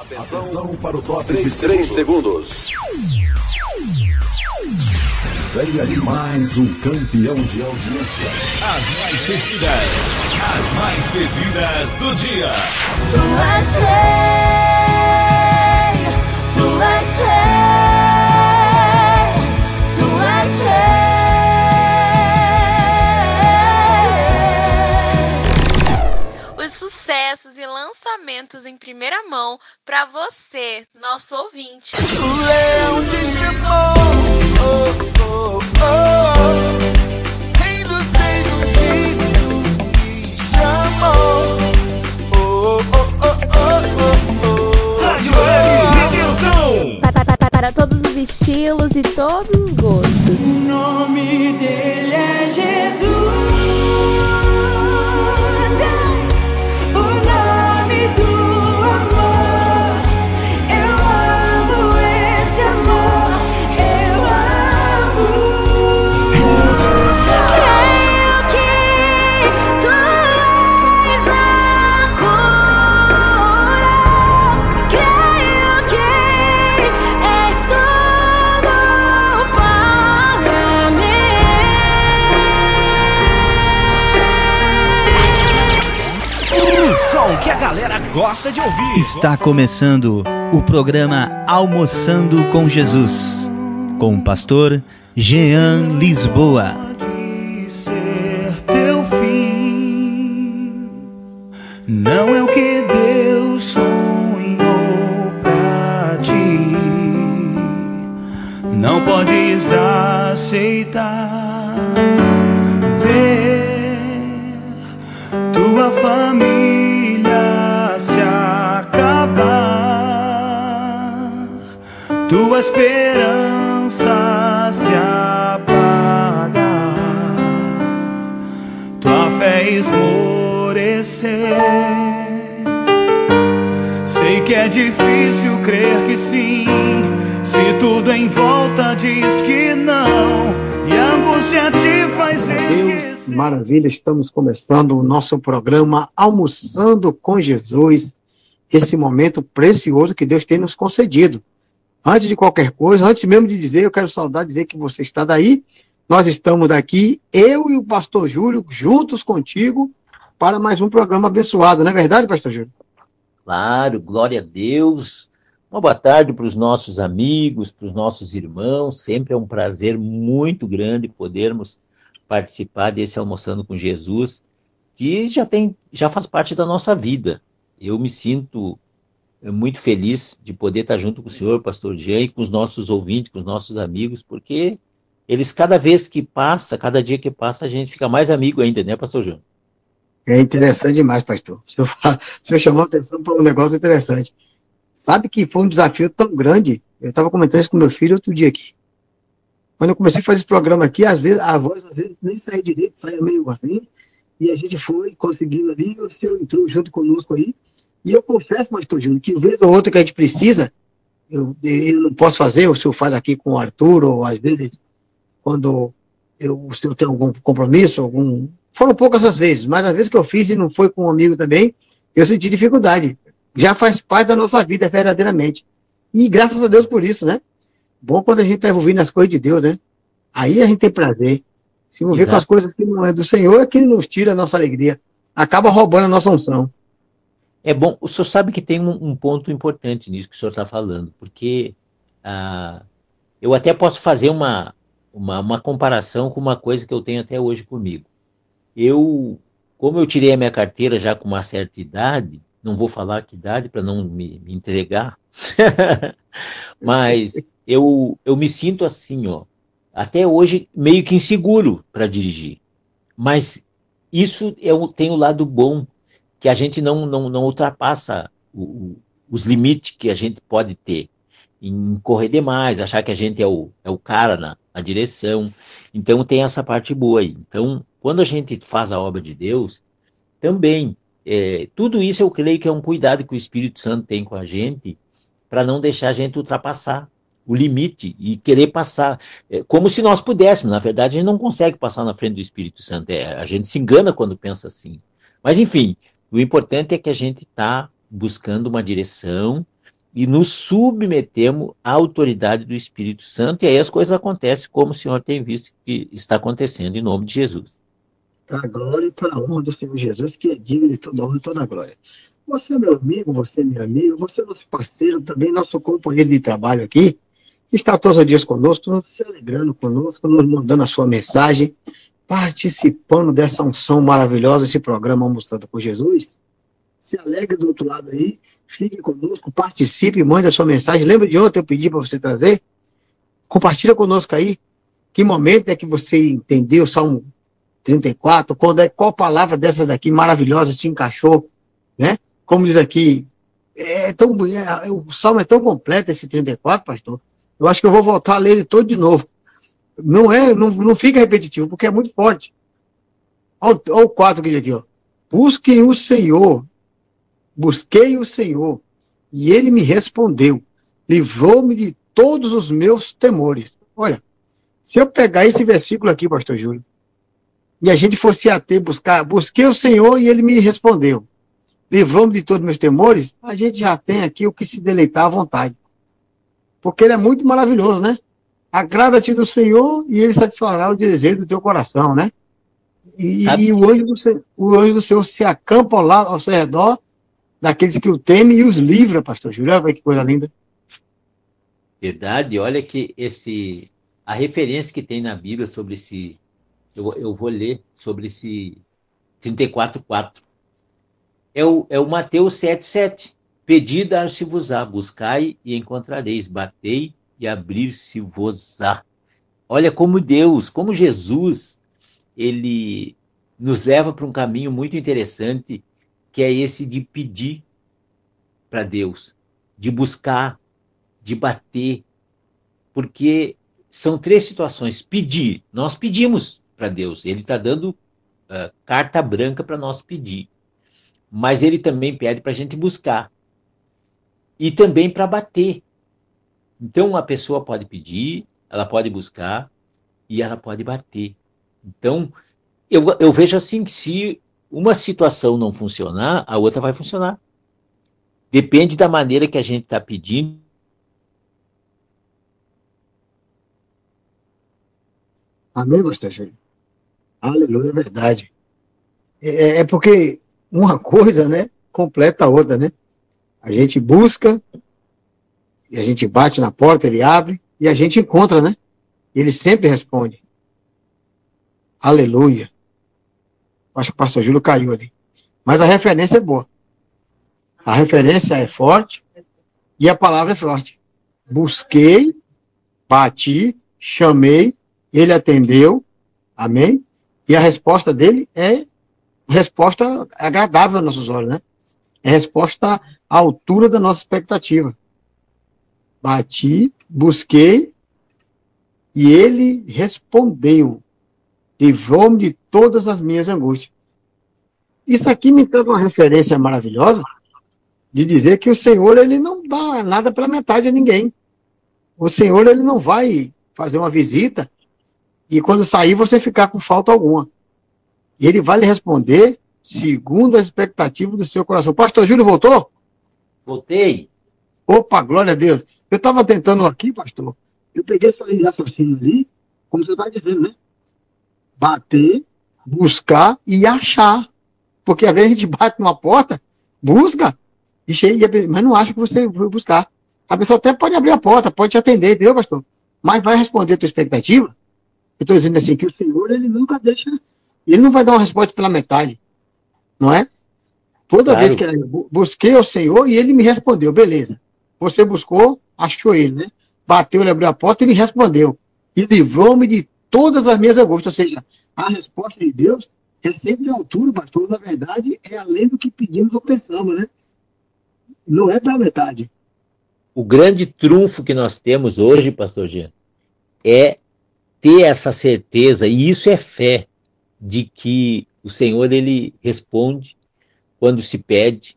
Atenção para o top 3, 3 segundos. Venha de mais um campeão de audiência. As mais pedidas, as mais pedidas do dia. Lançamentos em primeira mão para você, nosso ouvinte. O leão te chamou, oh, oh, oh. Rei dos seis ungidos te chamou, oh, oh, oh. Rádio Web pa- Para todos os estilos e todos os gostos. O nome dele é Jesus. Galera gosta de ouvir. Está começando o programa Almoçando com Jesus, com o pastor Jean Lisboa. pode ser teu fim. Não é o que Deus sonhou pra ti. Não podes aceitar ver tua família tua esperança se apagar, tua fé esmorecer. Sei que é difícil crer que sim, se tudo em volta diz que não, e a angústia te faz Deus, esquecer. maravilha, estamos começando o nosso programa Almoçando com Jesus, esse momento precioso que Deus tem nos concedido. Antes de qualquer coisa, antes mesmo de dizer, eu quero saudar dizer que você está daí. Nós estamos daqui, eu e o pastor Júlio, juntos contigo, para mais um programa abençoado, não é verdade, pastor Júlio? Claro, glória a Deus. Uma boa tarde para os nossos amigos, para os nossos irmãos. Sempre é um prazer muito grande podermos participar desse Almoçando com Jesus, que já tem, já faz parte da nossa vida. Eu me sinto muito feliz de poder estar junto com o senhor, pastor Jean, e com os nossos ouvintes, com os nossos amigos, porque eles, cada vez que passa, cada dia que passa, a gente fica mais amigo ainda, né, pastor Jean? É interessante demais, pastor. O senhor, fala- o senhor chamou a atenção para um negócio interessante. Sabe que foi um desafio tão grande. Eu estava comentando isso com meu filho outro dia aqui. Quando eu comecei a fazer esse programa aqui, às vezes a voz às vezes nem saía direito, saía meio assim. E a gente foi conseguindo ali, o senhor entrou junto conosco aí. E eu confesso, pastor Júnior, que vez ou outra que a gente precisa, eu, eu não posso fazer, o senhor faz aqui com o Arthur, ou às vezes quando eu, o senhor tem algum compromisso, algum. Foram poucas as vezes, mas as vezes que eu fiz e não foi com um amigo também, eu senti dificuldade. Já faz parte da nossa vida, verdadeiramente. E graças a Deus por isso, né? Bom quando a gente está envolvido nas coisas de Deus, né? Aí a gente tem prazer. Se envolver com Exato. as coisas que não é do Senhor, é que nos tira a nossa alegria. Acaba roubando a nossa unção. É bom, o senhor sabe que tem um, um ponto importante nisso que o senhor está falando, porque ah, eu até posso fazer uma, uma, uma comparação com uma coisa que eu tenho até hoje comigo. Eu, como eu tirei a minha carteira já com uma certa idade, não vou falar que idade para não me, me entregar, mas eu, eu me sinto assim, ó, até hoje meio que inseguro para dirigir. Mas isso é tem o lado bom, que a gente não, não, não ultrapassa o- o- os limites que a gente pode ter em correr demais, achar que a gente é o, é o cara na, na direção. Então tem essa parte boa aí. Então, quando a gente faz a obra de Deus, também, é, tudo isso eu creio que é um cuidado que o Espírito Santo tem com a gente para não deixar a gente ultrapassar o limite e querer passar, é, como se nós pudéssemos. Na verdade, a gente não consegue passar na frente do Espírito Santo. É, a gente se engana quando pensa assim. Mas, enfim, o importante é que a gente está buscando uma direção e nos submetemos à autoridade do Espírito Santo, e aí as coisas acontecem como o Senhor tem visto que está acontecendo, em nome de Jesus. Para a glória e para a honra do Senhor Jesus, que é digno de toda honra e toda glória. Você é meu amigo, você é meu amigo, você é nosso parceiro, também nosso companheiro de trabalho aqui, que está todos os dias conosco, se alegrando conosco, nos mandando a sua mensagem, participando dessa unção maravilhosa, esse programa Almoçando com Jesus se alegre do outro lado aí, fique conosco, participe, mande a sua mensagem. Lembra de ontem eu pedi para você trazer? Compartilha conosco aí. Que momento é que você entendeu o Salmo 34? Quando é, qual palavra dessas daqui maravilhosa se encaixou? Né? Como diz aqui, é tão, é, o Salmo é tão completo, esse 34, pastor. Eu acho que eu vou voltar a ler ele todo de novo. Não é, não, não fica repetitivo, porque é muito forte. Olha, o 4 que diz aqui, ó. Busquem o Senhor Busquei o Senhor e ele me respondeu, livrou-me de todos os meus temores. Olha, se eu pegar esse versículo aqui, pastor Júlio, e a gente fosse até buscar, busquei o Senhor e ele me respondeu, livrou-me de todos os meus temores, a gente já tem aqui o que se deleitar à vontade. Porque ele é muito maravilhoso, né? Agrada-te do Senhor e ele satisfará o desejo do teu coração, né? E, e o, anjo do, o anjo do Senhor se acampa lá ao seu redor daqueles que o temem e os livra, pastor Júlio. Olha que coisa linda. Verdade, olha que esse a referência que tem na Bíblia sobre esse eu, eu vou ler sobre esse 34:4. É o, é o Mateus 7:7. Pedi dar-se-vos-á, buscai e encontrareis, batei e abrir-se-vos-á. Olha como Deus, como Jesus, ele nos leva para um caminho muito interessante que é esse de pedir para Deus, de buscar, de bater, porque são três situações. Pedir, nós pedimos para Deus, Ele está dando uh, carta branca para nós pedir, mas Ele também pede para a gente buscar e também para bater. Então, uma pessoa pode pedir, ela pode buscar e ela pode bater. Então, eu, eu vejo assim que se uma situação não funcionar, a outra vai funcionar. Depende da maneira que a gente está pedindo. Amém, Júlio? Aleluia, é verdade. É, é, porque uma coisa, né, completa a outra, né? A gente busca, e a gente bate na porta, ele abre, e a gente encontra, né? Ele sempre responde. Aleluia. Acho que o pastor Júlio caiu ali. Mas a referência é boa. A referência é forte e a palavra é forte. Busquei, bati, chamei, ele atendeu, amém? E a resposta dele é resposta agradável aos nossos olhos, né? É resposta à altura da nossa expectativa. Bati, busquei, e ele respondeu livrou-me de todas as minhas angústias. Isso aqui me traz uma referência maravilhosa de dizer que o Senhor ele não dá nada pela metade a ninguém. O Senhor ele não vai fazer uma visita e quando sair você ficar com falta alguma. E ele vai lhe responder segundo a expectativa do seu coração. Pastor Júlio voltou? Voltei. Opa, glória a Deus. Eu estava tentando aqui, pastor. Eu peguei esse raciocínio ali, como você está dizendo, né? bater, buscar e achar. Porque às vezes a gente bate numa porta, busca, e chega, mas não acha que você foi buscar. A pessoa até pode abrir a porta, pode te atender, entendeu, pastor? Mas vai responder a tua expectativa. Eu estou dizendo assim, que o Senhor, ele nunca deixa, ele não vai dar uma resposta pela metade. Não é? Toda claro. vez que eu busquei ao Senhor e ele me respondeu, beleza. Você buscou, achou ele, né? Bateu, ele abriu a porta e me respondeu. E livrou-me de todas as minhas angústias. Ou seja, a resposta de Deus é sempre a altura, pastor. Na verdade, é além do que pedimos ou pensamos, né? Não é para metade. O grande trunfo que nós temos hoje, pastor Jean, é ter essa certeza, e isso é fé, de que o Senhor ele responde quando se pede,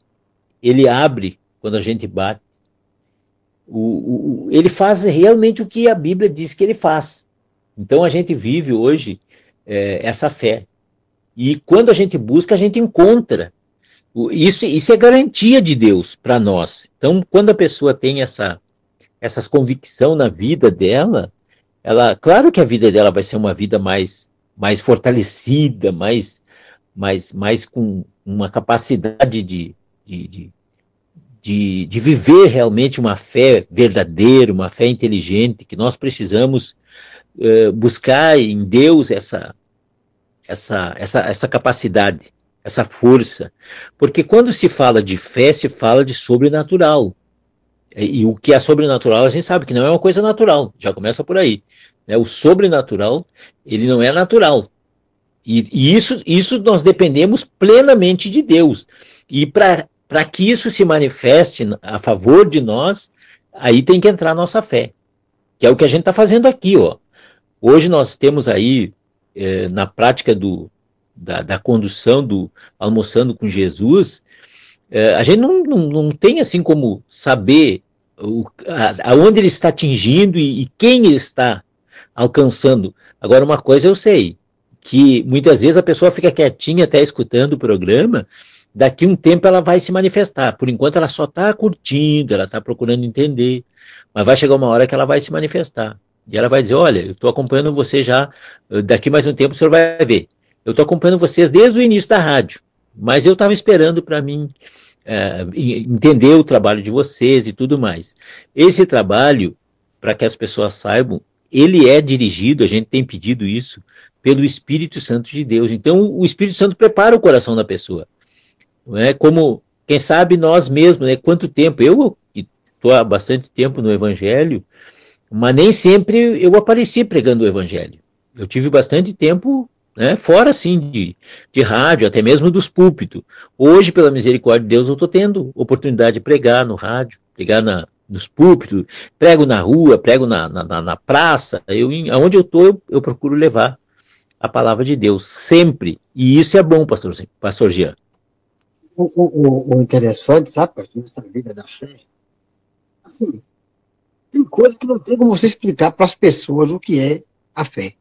ele abre quando a gente bate. O, o, ele faz realmente o que a Bíblia diz que ele faz. Então a gente vive hoje é, essa fé. E quando a gente busca, a gente encontra. Isso, isso é garantia de Deus para nós. Então, quando a pessoa tem essa, essas convicção na vida dela, ela, claro que a vida dela vai ser uma vida mais, mais fortalecida, mais, mais, mais com uma capacidade de, de, de, de, de viver realmente uma fé verdadeira, uma fé inteligente, que nós precisamos uh, buscar em Deus essa, essa, essa, essa capacidade essa força. Porque quando se fala de fé, se fala de sobrenatural. E, e, o que é sobrenatural, a gente sabe que não é uma coisa natural, já começa por aí. Né? O sobrenatural, ele não é natural. E, e isso, isso nós dependemos plenamente de Deus. E para que isso se manifeste a favor de nós, aí tem que entrar a nossa fé. Que é o que a gente está fazendo aqui. Ó. Hoje nós temos aí, é, na prática do, da, da condução do Almoçando com Jesus, é, a gente não, não, não tem assim como saber o, a, aonde ele está atingindo e, e quem ele está alcançando. Agora, uma coisa eu sei, que muitas vezes a pessoa fica quietinha até escutando o programa, daqui um tempo ela vai se manifestar. Por enquanto ela só está curtindo, ela está procurando entender, mas vai chegar uma hora que ela vai se manifestar. E ela vai dizer, olha, eu estou acompanhando você já, daqui mais um tempo o senhor vai ver. Eu estou acompanhando vocês desde o início da rádio, mas eu estava esperando para mim é, entender o trabalho de vocês e tudo mais. Esse trabalho, para que as pessoas saibam, ele é dirigido, a gente tem pedido isso, pelo Espírito Santo de Deus. Então, o Espírito Santo prepara o coração da pessoa. Não é como, quem sabe nós mesmos, né? Quanto tempo? Eu estou há bastante tempo no Evangelho, mas nem sempre eu apareci pregando o Evangelho. Eu tive bastante tempo né? fora sim de, de rádio, até mesmo dos púlpitos. Hoje, pela misericórdia de Deus, eu estou tendo oportunidade de pregar no rádio, pregar na, nos púlpitos, prego na rua, prego na, na, na praça, eu, aonde eu estou, eu, eu, procuro levar a palavra de Deus, sempre. E isso é bom, pastor, pastor Jean. O, o, o interessante, sabe, pastor, nessa vida da fé, assim, tem coisa que não tem como você explicar para as pessoas o que é a fé.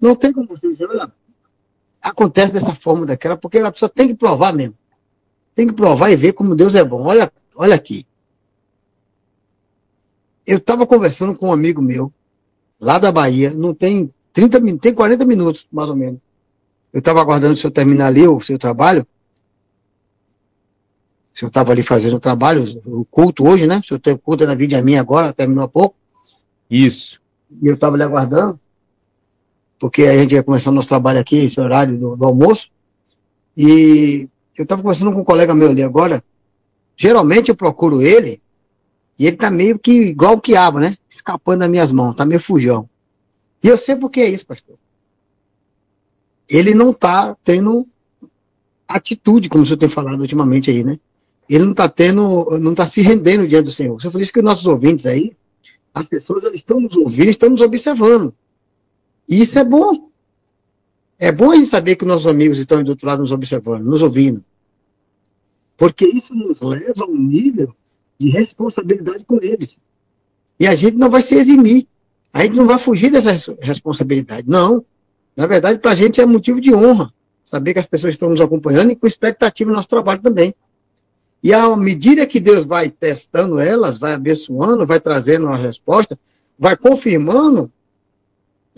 Não tem como você dizer, olha, acontece dessa forma, daquela, porque a pessoa tem que provar mesmo. Tem que provar e ver como Deus é bom. Olha, olha aqui. Eu estava conversando com um amigo meu, lá da Bahia, não tem 30 minutos, tem 40 minutos, mais ou menos. Eu estava aguardando o senhor terminar ali o seu trabalho. O senhor estava ali fazendo o trabalho, o culto hoje, né? O senhor tem culto na vida minha agora, terminou há pouco. Isso. E eu estava ali aguardando porque a gente ia começar o nosso trabalho aqui, esse horário do, do almoço, e eu estava conversando com um colega meu ali agora, geralmente eu procuro ele, e ele tá meio que igual o quiabo, né? Escapando das minhas mãos, tá meio fujão. E eu sei por que é isso, pastor. Ele não tá tendo atitude, como o senhor tem falado ultimamente aí, né? Ele não tá tendo, não tá se rendendo diante do Senhor. Senhor falou isso que os nossos ouvintes aí, as pessoas eles estão nos ouvindo, estão nos observando. E isso é bom. É bom a gente saber que nossos amigos estão do outro lado nos observando, nos ouvindo. Porque isso nos leva a um nível de responsabilidade com eles. E a gente não vai se eximir. A gente não vai fugir dessa responsabilidade. Não. Na verdade, para a gente é motivo de honra saber que as pessoas estão nos acompanhando e com expectativa no nosso trabalho também. E à medida que Deus vai testando elas, vai abençoando, vai trazendo uma resposta, vai confirmando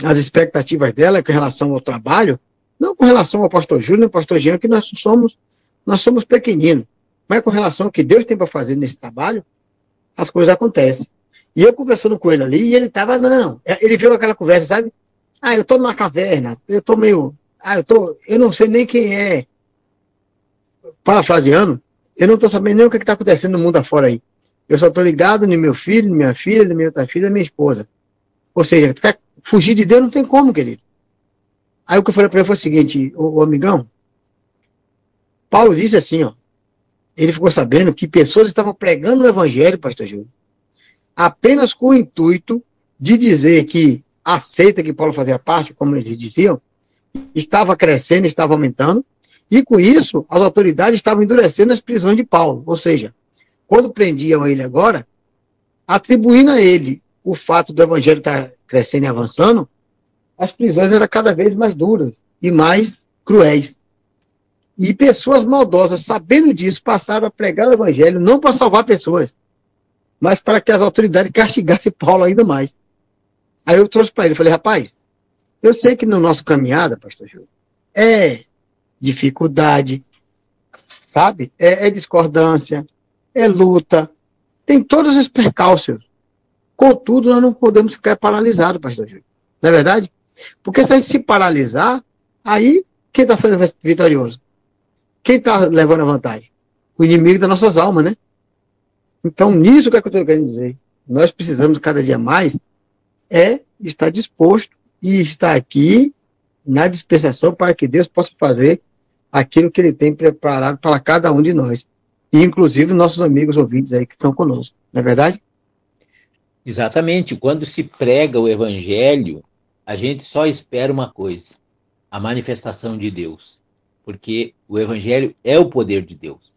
as expectativas dela com relação ao trabalho, não com relação ao pastor Júnior pastor Jean, que nós somos, nós somos pequeninos, mas com relação ao que Deus tem para fazer nesse trabalho, as coisas acontecem. E eu conversando com ele ali, e ele estava, não, é, ele viu aquela conversa, sabe? Ah, eu estou numa caverna, eu estou meio, ah, eu tô, eu não sei nem quem é, parafraseando, eu não estou sabendo nem o que está acontecendo no mundo afora aí. Eu só estou ligado no meu filho, minha filha, na minha outra filha, na minha esposa. Ou seja, Fugir de Deus não tem como, querido. Aí o que eu falei para ele foi o seguinte, o, o amigão, Paulo disse assim, ó, ele ficou sabendo que pessoas estavam pregando o evangelho, pastor Júlio, apenas com o intuito de dizer que a seita que Paulo fazia parte, como eles diziam, estava crescendo, estava aumentando, e com isso as autoridades estavam endurecendo as prisões de Paulo. Ou seja, quando prendiam ele agora, atribuindo a ele o fato do evangelho estar crescendo e avançando, as prisões eram cada vez mais duras e mais cruéis. E pessoas maldosas, sabendo disso, passaram a pregar o evangelho não para salvar pessoas, mas para que as autoridades castigassem Paulo ainda mais. Aí eu trouxe para ele, falei, rapaz, eu sei que no nosso caminhada, pastor Júlio, é dificuldade, sabe? É, é discordância, é luta, tem todos os percalços. Contudo, nós não podemos ficar paralisados, pastor Júlio. Não é verdade? Porque se a gente se paralisar, aí quem está sendo vitorioso? Quem está levando a vantagem? O inimigo das nossas almas, né? Então, nisso que, é que eu estou querendo dizer. Nós precisamos cada dia mais é estar disposto e estar aqui na dispensação para que Deus possa fazer aquilo que Ele tem preparado para cada um de nós. E, inclusive, nossos amigos ouvintes aí que estão conosco. Não é verdade? Exatamente. Quando se prega o Evangelho, a gente só espera uma coisa: a manifestação de Deus. Porque o Evangelho é o poder de Deus.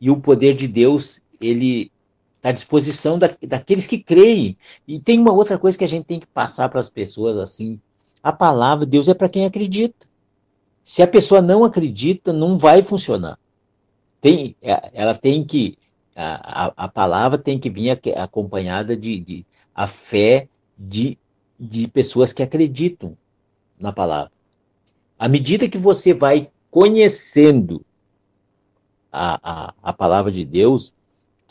E o poder de Deus, ele à disposição da, daqueles que creem. E tem uma outra coisa que a gente tem que passar para as pessoas assim: a palavra de Deus é para quem acredita. Se a pessoa não acredita, não vai funcionar. Tem, é, ela tem que a, a, a palavra tem que vir acompanhada de, de a fé de, de pessoas que acreditam na palavra. À medida que você vai conhecendo a, a, a palavra de Deus,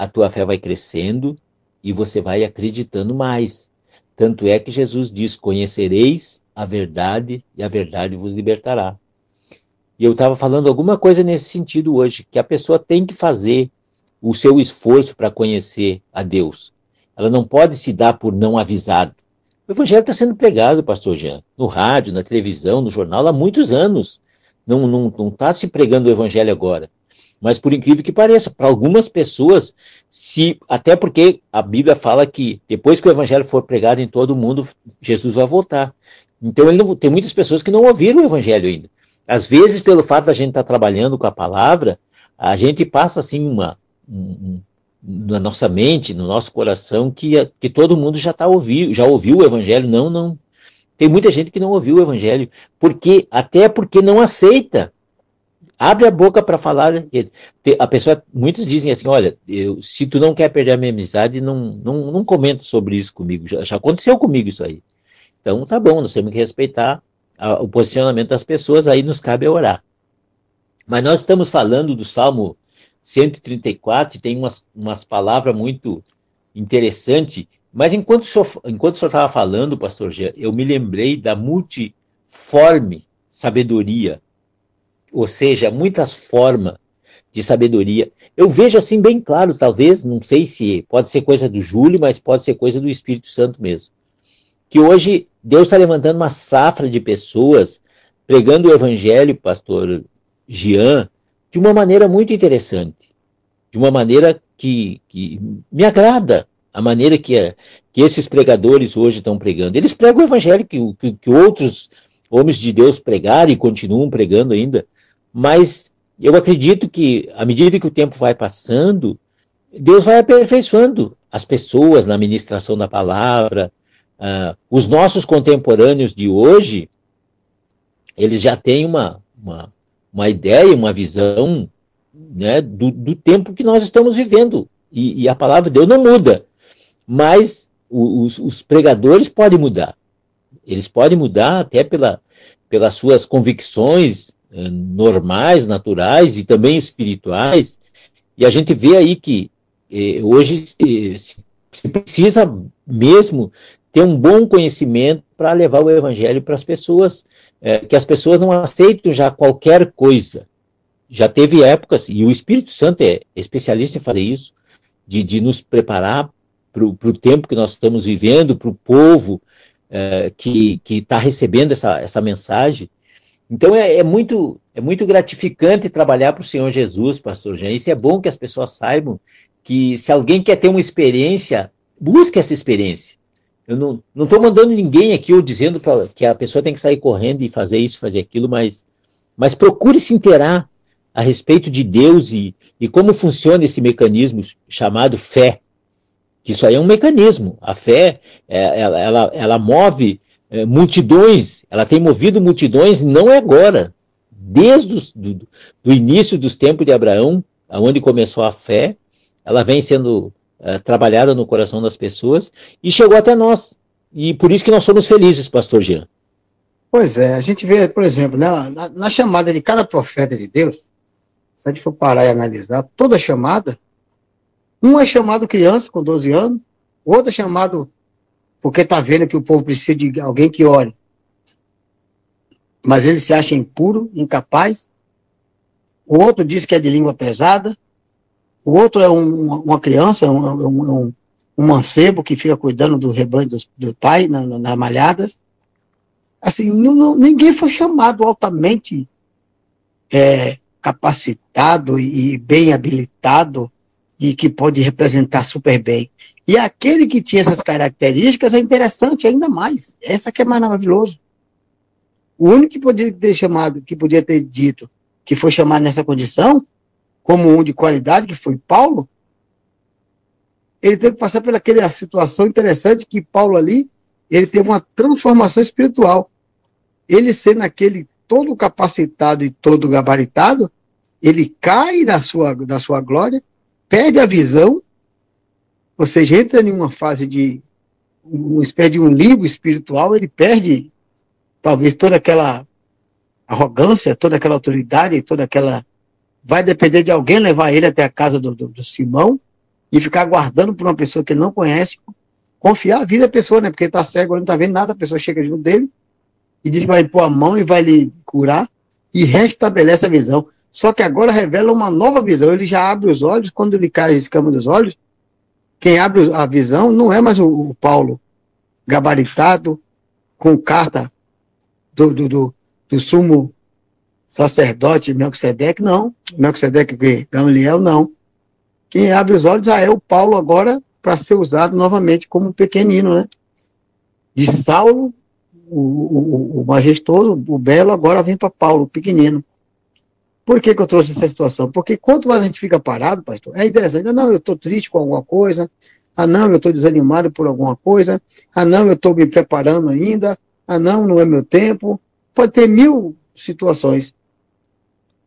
a tua fé vai crescendo e você vai acreditando mais. Tanto é que Jesus diz: Conhecereis a verdade e a verdade vos libertará. E eu estava falando alguma coisa nesse sentido hoje, que a pessoa tem que fazer o seu esforço para conhecer a Deus. Ela não pode se dar por não avisado. O evangelho está sendo pregado, pastor Jean, no rádio, na televisão, no jornal, há muitos anos. Não está não, não tá se pregando o evangelho agora. Mas por incrível que pareça, para algumas pessoas, se até porque a Bíblia fala que depois que o evangelho for pregado em todo o mundo, Jesus vai voltar. Então não, tem muitas pessoas que não ouviram o evangelho ainda. Às vezes, pelo fato da gente estar tá trabalhando com a palavra, a gente passa assim uma, na nossa mente, no nosso coração, que, que todo mundo já tá ouviu, já ouviu o evangelho. Não, não. Tem muita gente que não ouviu o evangelho, porque até porque não aceita. Abre a boca para falar. A pessoa, muitos dizem assim, olha, eu, se tu não quer perder a minha amizade, não, não, não comenta sobre isso comigo. Já, já aconteceu comigo isso aí. Então, tá bom, nós temos que respeitar a, o posicionamento das pessoas, aí nos cabe orar. Mas nós estamos falando do Salmo 134, tem umas, umas palavras muito interessantes, mas enquanto o senhor, enquanto estava falando, pastor Jean, eu me lembrei da multiforme sabedoria, ou seja, muitas formas de sabedoria. Eu vejo assim bem claro, talvez, não sei se pode ser coisa do Júlio, mas pode ser coisa do Espírito Santo mesmo. Que hoje Deus está levantando uma safra de pessoas pregando o evangelho, pastor Jean, de uma maneira muito interessante, de uma maneira que, que me agrada, a maneira que, que esses pregadores hoje estão pregando. Eles pregam o evangelho que, que, que outros homens de Deus pregaram e continuam pregando ainda, mas eu acredito que, à medida que o tempo vai passando, Deus vai aperfeiçoando as pessoas na ministração da palavra. Uh, os nossos contemporâneos de hoje, eles já têm uma, uma, uma ideia, uma visão né, do, do tempo que nós estamos vivendo. E, e, a palavra de Deus não muda. Mas os, os, pregadores podem mudar. Eles podem mudar até pela, pelas suas convicções eh, normais, naturais e também espirituais. E a gente vê aí que eh, hoje eh, se precisa mesmo ter um bom conhecimento para levar o evangelho para as pessoas, é, que as pessoas não aceitam já qualquer coisa. Já teve épocas, e o Espírito Santo é especialista em fazer isso, de, de nos preparar para o tempo que nós estamos vivendo, para o povo que está recebendo essa, essa mensagem. Então é, é, muito, é muito gratificante trabalhar para o Senhor Jesus, pastor Jean. Isso é bom que as pessoas saibam que se alguém quer ter uma experiência, busque essa experiência. Eu não estou mandando ninguém aqui ou dizendo pra, que a pessoa tem que sair correndo e fazer isso, fazer aquilo, mas, mas procure se inteirar a respeito de Deus e, e como funciona esse mecanismo chamado fé. Que isso aí é um mecanismo. A fé, é, ela, ela, ela move é, multidões, ela tem movido multidões, não é agora. desde os, do, do, início dos tempos de Abraão, aonde começou a fé, ela vem sendo uh, trabalhada no coração das pessoas e chegou até nós. E por isso que nós somos felizes, pastor Jean. Pois é, a gente vê, por exemplo, né, na, na chamada de cada profeta de Deus, se a gente for parar e analisar, toda chamada, um é chamado criança com 12 anos, outro é chamado porque está vendo que o povo precisa de alguém que ore. Mas ele se acha impuro, incapaz. O outro diz que é de língua pesada. O outro é um, uma criança, um, um, um, mancebo que fica cuidando do rebanho do, do pai na, na malhadas. Assim, não, não, ninguém foi chamado altamente é, capacitado e bem habilitado e que pode representar super bem. E aquele que tinha essas características é interessante ainda mais. Essa que é mais maravilhoso. O único que podia ter chamado, que podia ter dito que foi chamado nessa condição, como um de qualidade, que foi Paulo, ele teve que passar por aquela situação interessante que Paulo ali, ele teve uma transformação espiritual. Ele sendo aquele todo capacitado e todo gabaritado, ele cai da sua, da sua glória perde a visão, seja, entra em uma fase de uma espécie de um limbo espiritual, ele perde talvez toda aquela arrogância, toda aquela autoridade, toda aquela. Vai depender de alguém levar ele até a casa do, do, do Simão e ficar aguardando por uma pessoa que ele não conhece, confiar a vida da pessoa, né? Porque ele está cego, ele não está vendo nada, a pessoa chega junto dele e diz que vai pôr a mão e vai lhe curar e restabelece a visão. Só que agora revela uma nova visão. Ele já abre os olhos, quando ele cai as escamas dos olhos, quem abre a visão não é mais o, o Paulo gabaritado, com carta do, do, do, do sumo sacerdote Melquisedeque, não. Melquisedeque Gamaliel, não. Quem abre os olhos já é o Paulo agora para ser usado novamente como pequenino, né? De Saulo, o, o, o majestoso, o belo, agora vem para Paulo, o pequenino. Por que, que eu trouxe essa situação? Porque quanto mais a gente fica parado, pastor, é interessante. Ah, não, eu estou triste com alguma coisa. Ah, não, eu estou desanimado por alguma coisa. Ah, não, eu estou me preparando ainda. Ah, não, não é meu tempo. Pode ter mil situações.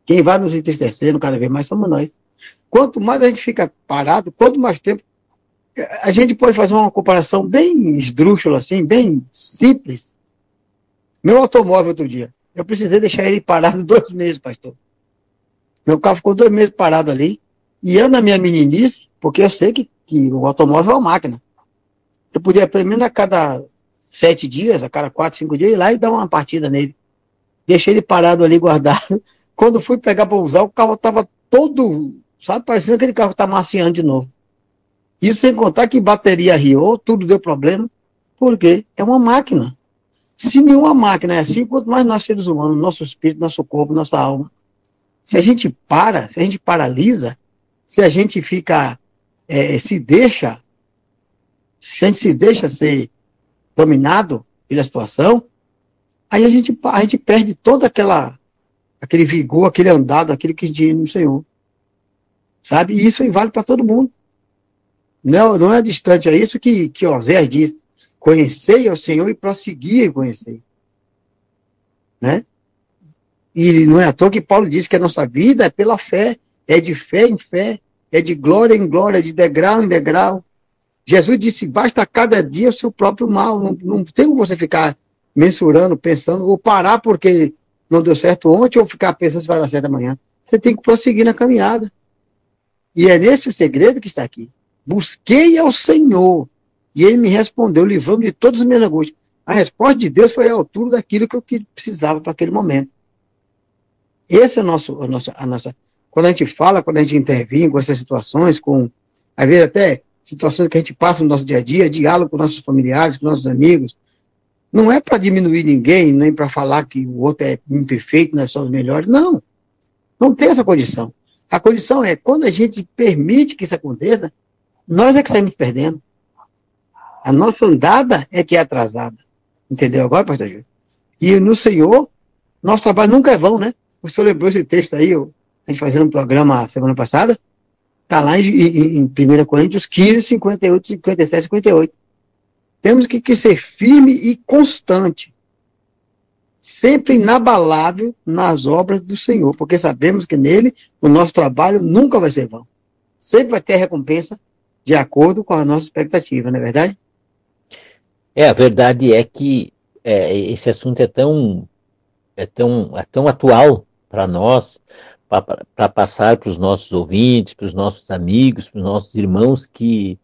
Quem vai nos entristecendo cada vez mais somos nós. Quanto mais a gente fica parado, quanto mais tempo. A gente pode fazer uma comparação bem esdrúxula, assim, bem simples. Meu automóvel outro dia. Eu precisei deixar ele parado dois meses, pastor. Meu carro ficou dois meses parado ali. E eu, na minha meninice, porque eu sei que, que o automóvel é uma máquina. Eu podia, pelo menos a cada sete dias, a cada quatro, cinco dias, ir lá e dar uma partida nele. Deixei ele parado ali, guardado. Quando fui pegar para usar, o carro estava todo, sabe, parecendo aquele carro que está maciando de novo. Isso sem contar que bateria riou, tudo deu problema. Por quê? É uma máquina. Se nenhuma máquina é assim, quanto mais nós seres humanos, nosso espírito, nosso corpo, nossa alma, se a gente para, se a gente paralisa, se a gente fica, é, se deixa, se a gente se deixa ser dominado pela situação, aí a gente, a gente perde todo aquela, aquele vigor, aquele andado, aquele que gente no Senhor. Sabe? E isso vale para todo mundo. Não, não é distante, é isso que, que Osés diz. Conhecei ao Senhor e prosseguir em conhecer. Né? E não é à toa que Paulo diz que a nossa vida é pela fé, é de fé em fé, é de glória em glória, de degrau em degrau. Jesus disse: basta cada dia o seu próprio mal. Não, não tem como você ficar mensurando, pensando, ou parar porque não deu certo ontem, ou ficar pensando se vai dar certo amanhã. Você tem que prosseguir na caminhada. E é nesse o segredo que está aqui. Busquei ao Senhor, e ele me respondeu, livrando de todas as minhas angústias. A resposta de Deus foi à altura daquilo que eu precisava para aquele momento. Esse é o nosso, a nossa, a nossa. Quando a gente fala, quando a gente intervém com essas situações, com, às vezes até situações que a gente passa no nosso dia a dia, diálogo com nossos familiares, com nossos amigos, não é para diminuir ninguém, nem para falar que o outro é imperfeito, nós somos melhores. Não. Não tem essa condição. A condição é, quando a gente permite que isso aconteça, nós é que saímos perdendo. A nossa andada é que é atrasada. Entendeu agora, pastor Júlio? E no Senhor, nosso trabalho nunca é vão, né? O senhor lembrou esse texto aí, a gente fazendo um programa semana passada, está lá em, em, em 1 Coríntios 15, 58, 57, 58. Temos que, que ser firme e constante. sempre inabalável nas obras do Senhor, porque sabemos que nele o nosso trabalho nunca vai ser vão. Sempre vai ter recompensa de acordo com a nossa expectativa, não é verdade? É, a verdade é que é, esse assunto é tão, é tão, é tão atual para nós, para passar para os nossos ouvintes, para os nossos amigos, para os nossos irmãos, que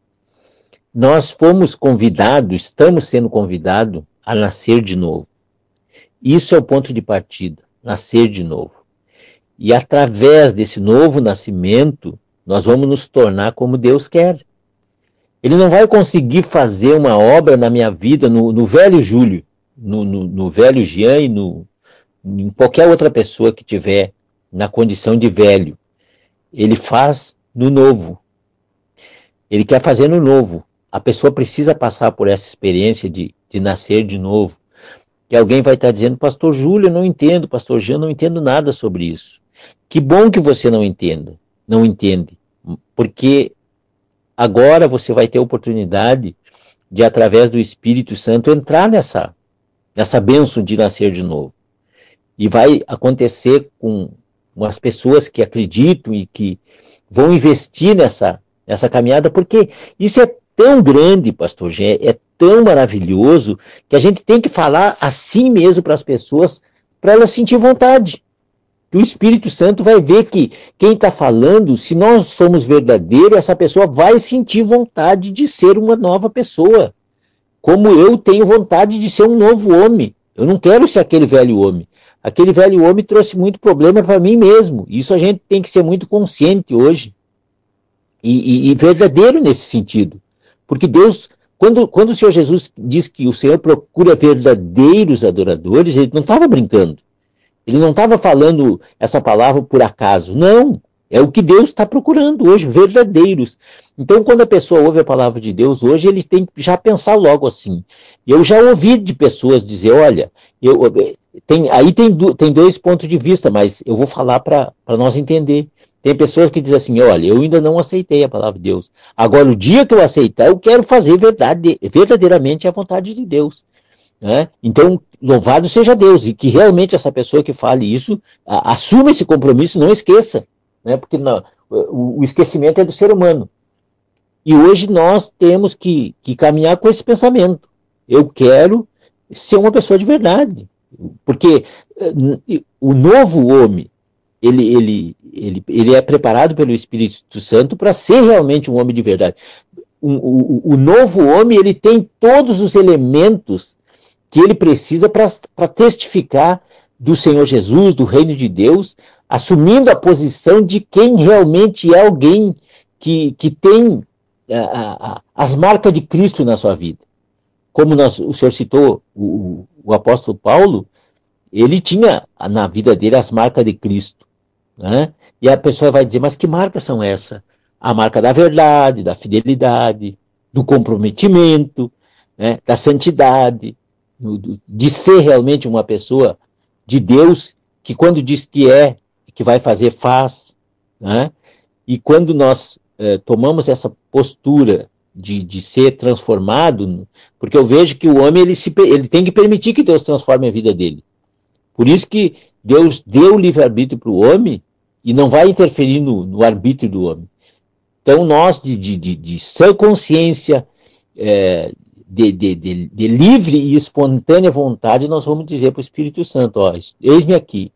nós fomos convidados, estamos sendo convidados a nascer de novo. Isso é o ponto de partida, nascer de novo. E através desse novo nascimento, nós vamos nos tornar como Deus quer. Ele não vai conseguir fazer uma obra na minha vida, no, no velho Júlio, no, no, no, velho Jean e no, em qualquer outra pessoa que tiver na condição de velho. Ele faz no novo. Ele quer fazer no novo. A pessoa precisa passar por essa experiência de, de nascer de novo. Que alguém vai estar dizendo, Pastor Júlio, eu não entendo, Pastor Jean, eu não entendo nada sobre isso. Que bom que você não entenda, não entende, porque Agora você vai ter a oportunidade de, através do Espírito Santo, entrar nessa, nessa bênção de nascer de novo. E vai acontecer com, as pessoas que acreditam e que vão investir nessa, nessa caminhada, porque isso é tão grande, pastor Gé, é tão maravilhoso, que a gente tem que falar assim mesmo para as pessoas, para elas sentir vontade que o Espírito Santo vai ver que quem está falando, se nós somos verdadeiros, essa pessoa vai sentir vontade de ser uma nova pessoa. Como eu tenho vontade de ser um novo homem. Eu não quero ser aquele velho homem. Aquele velho homem trouxe muito problema para mim mesmo. Isso a gente tem que ser muito consciente hoje. E, e, e verdadeiro nesse sentido. Porque Deus, quando, quando o Senhor Jesus diz que o Senhor procura verdadeiros adoradores, ele não estava brincando. Ele não estava falando essa palavra por acaso. Não. É o que Deus está procurando hoje, verdadeiros. Então, quando a pessoa ouve a palavra de Deus hoje, ele tem que já pensar logo assim. Eu já ouvi de pessoas dizer: olha, eu, tem, aí tem, tem dois pontos de vista, mas eu vou falar para nós entender. Tem pessoas que dizem assim: olha, eu ainda não aceitei a palavra de Deus. Agora, o dia que eu aceitar, eu quero fazer verdade, verdadeiramente a vontade de Deus. Né? Então, louvado seja Deus, e que realmente essa pessoa que fale isso a, assuma esse compromisso, não esqueça, né? porque não, o, o, esquecimento é do ser humano. E hoje nós temos que, que caminhar com esse pensamento. Eu quero ser uma pessoa de verdade, porque uh, o novo homem, ele, ele, ele, ele é preparado pelo Espírito Santo para ser realmente um homem de verdade. O, o, o novo homem, ele tem todos os elementos que ele precisa para testificar do Senhor Jesus, do reino de Deus, assumindo a posição de quem realmente é alguém que, que tem a, a, as marcas de Cristo na sua vida. Como nós, o senhor citou, o, o apóstolo Paulo, ele tinha na vida dele as marcas de Cristo. Né? E a pessoa vai dizer, mas que marcas são essas? A marca da verdade, da fidelidade, do comprometimento, né? da santidade, de ser realmente uma pessoa de Deus, que quando diz que é, que vai fazer, faz. Né? E quando nós eh, tomamos essa postura de, de ser transformado, porque eu vejo que o homem ele, se, ele tem que permitir que Deus transforme a vida dele. Por isso que Deus deu o livre-arbítrio para o homem e não vai interferir no, no arbítrio do homem. Então, nós, de, de, de, de sã consciência, é, de, de, de, de, livre e espontânea vontade, nós vamos dizer para o Espírito Santo: ó, eis-me aqui,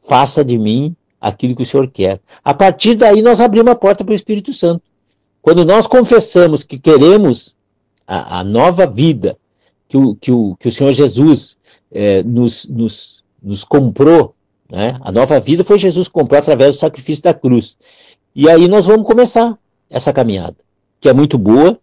faça de mim aquilo que o Senhor quer. A partir daí, nós abrimos a porta para o Espírito Santo. Quando nós confessamos que queremos a, a nova vida que o, que o, que o Senhor Jesus é, nos, nos, nos comprou, né? a nova vida foi Jesus que comprou através do sacrifício da cruz. E aí nós vamos começar essa caminhada, que é muito boa,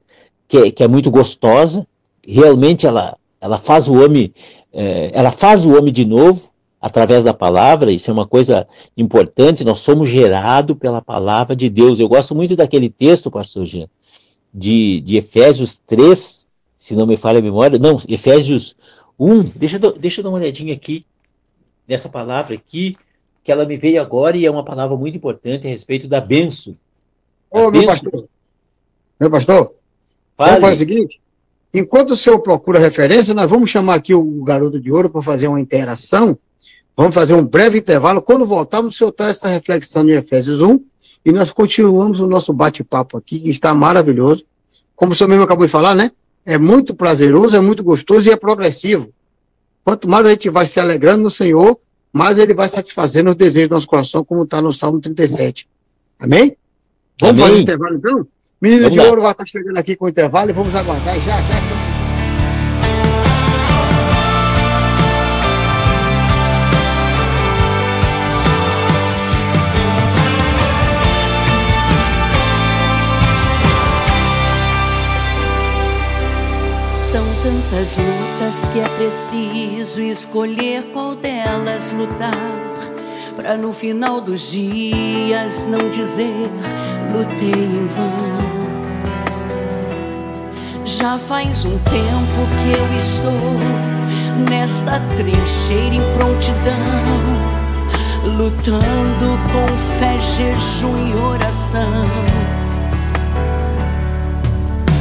que é, que é muito gostosa, realmente ela, ela faz o homem, é, ela faz o homem de novo através da palavra, isso é uma coisa importante, nós somos gerados pela palavra de Deus. Eu gosto muito daquele texto, pastor Jean, de, de Efésios 3, se não me falha a memória, não, Efésios 1, deixa deixa eu dar uma olhadinha aqui, nessa palavra aqui, que ela me veio agora e é uma palavra muito importante a respeito da benção. Ô, meu pastor, meu pastor, Vale. Vamos fazer o seguinte? Enquanto o senhor procura referência, nós vamos chamar aqui o garoto de ouro para fazer uma interação. Vamos fazer um breve intervalo. Quando voltarmos, o senhor traz essa reflexão de Efésios 1 e nós continuamos o nosso bate-papo aqui, que está maravilhoso. Como o senhor mesmo acabou de falar, né? É muito prazeroso, é muito gostoso e é progressivo. Quanto mais a gente vai se alegrando no Senhor, mais ele vai satisfazendo os desejos do nosso coração, como está no Salmo 37. Amém? Vamos Amém. fazer intervalo então? Menino Vamos de lá. ouro vai estar chegando aqui com o intervalo e vamos aguardar. Já, já estamos. São tantas que é preciso escolher qual delas lutar. Pra no final dos dias não dizer lutei em vão. Já faz um tempo que eu estou nesta trincheira em prontidão, lutando com fé, jejum e oração.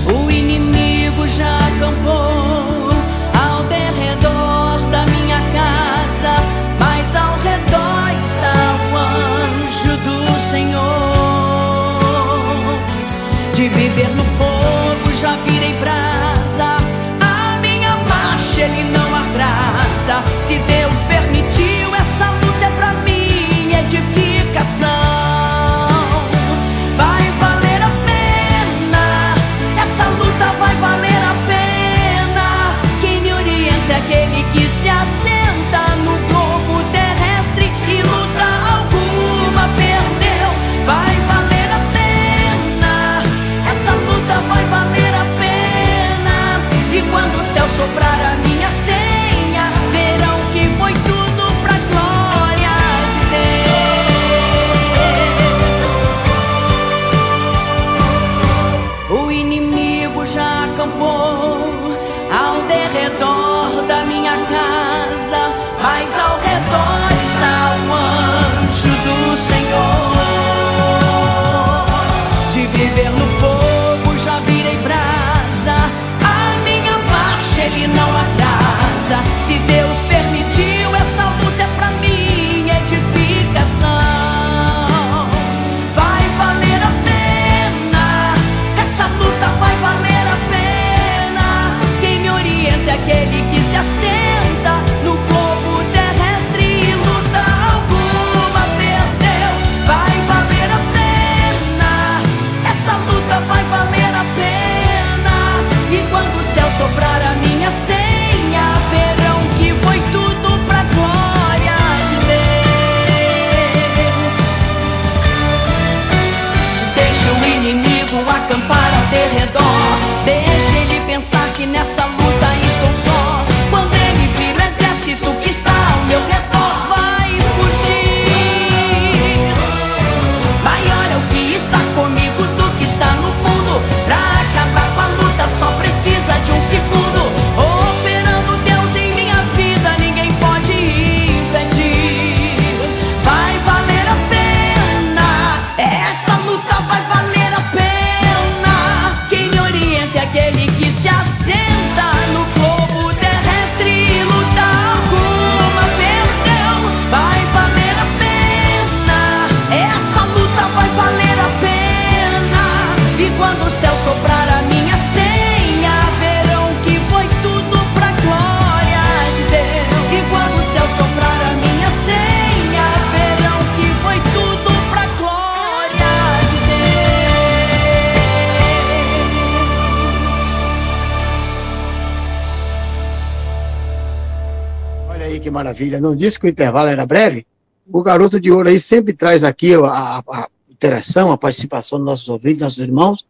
O inimigo já acampou De viver no fogo já virei brasa, Não disse que o intervalo era breve? O garoto de ouro aí sempre traz aqui a, a interação, a participação dos nossos ouvintes, nossos irmãos,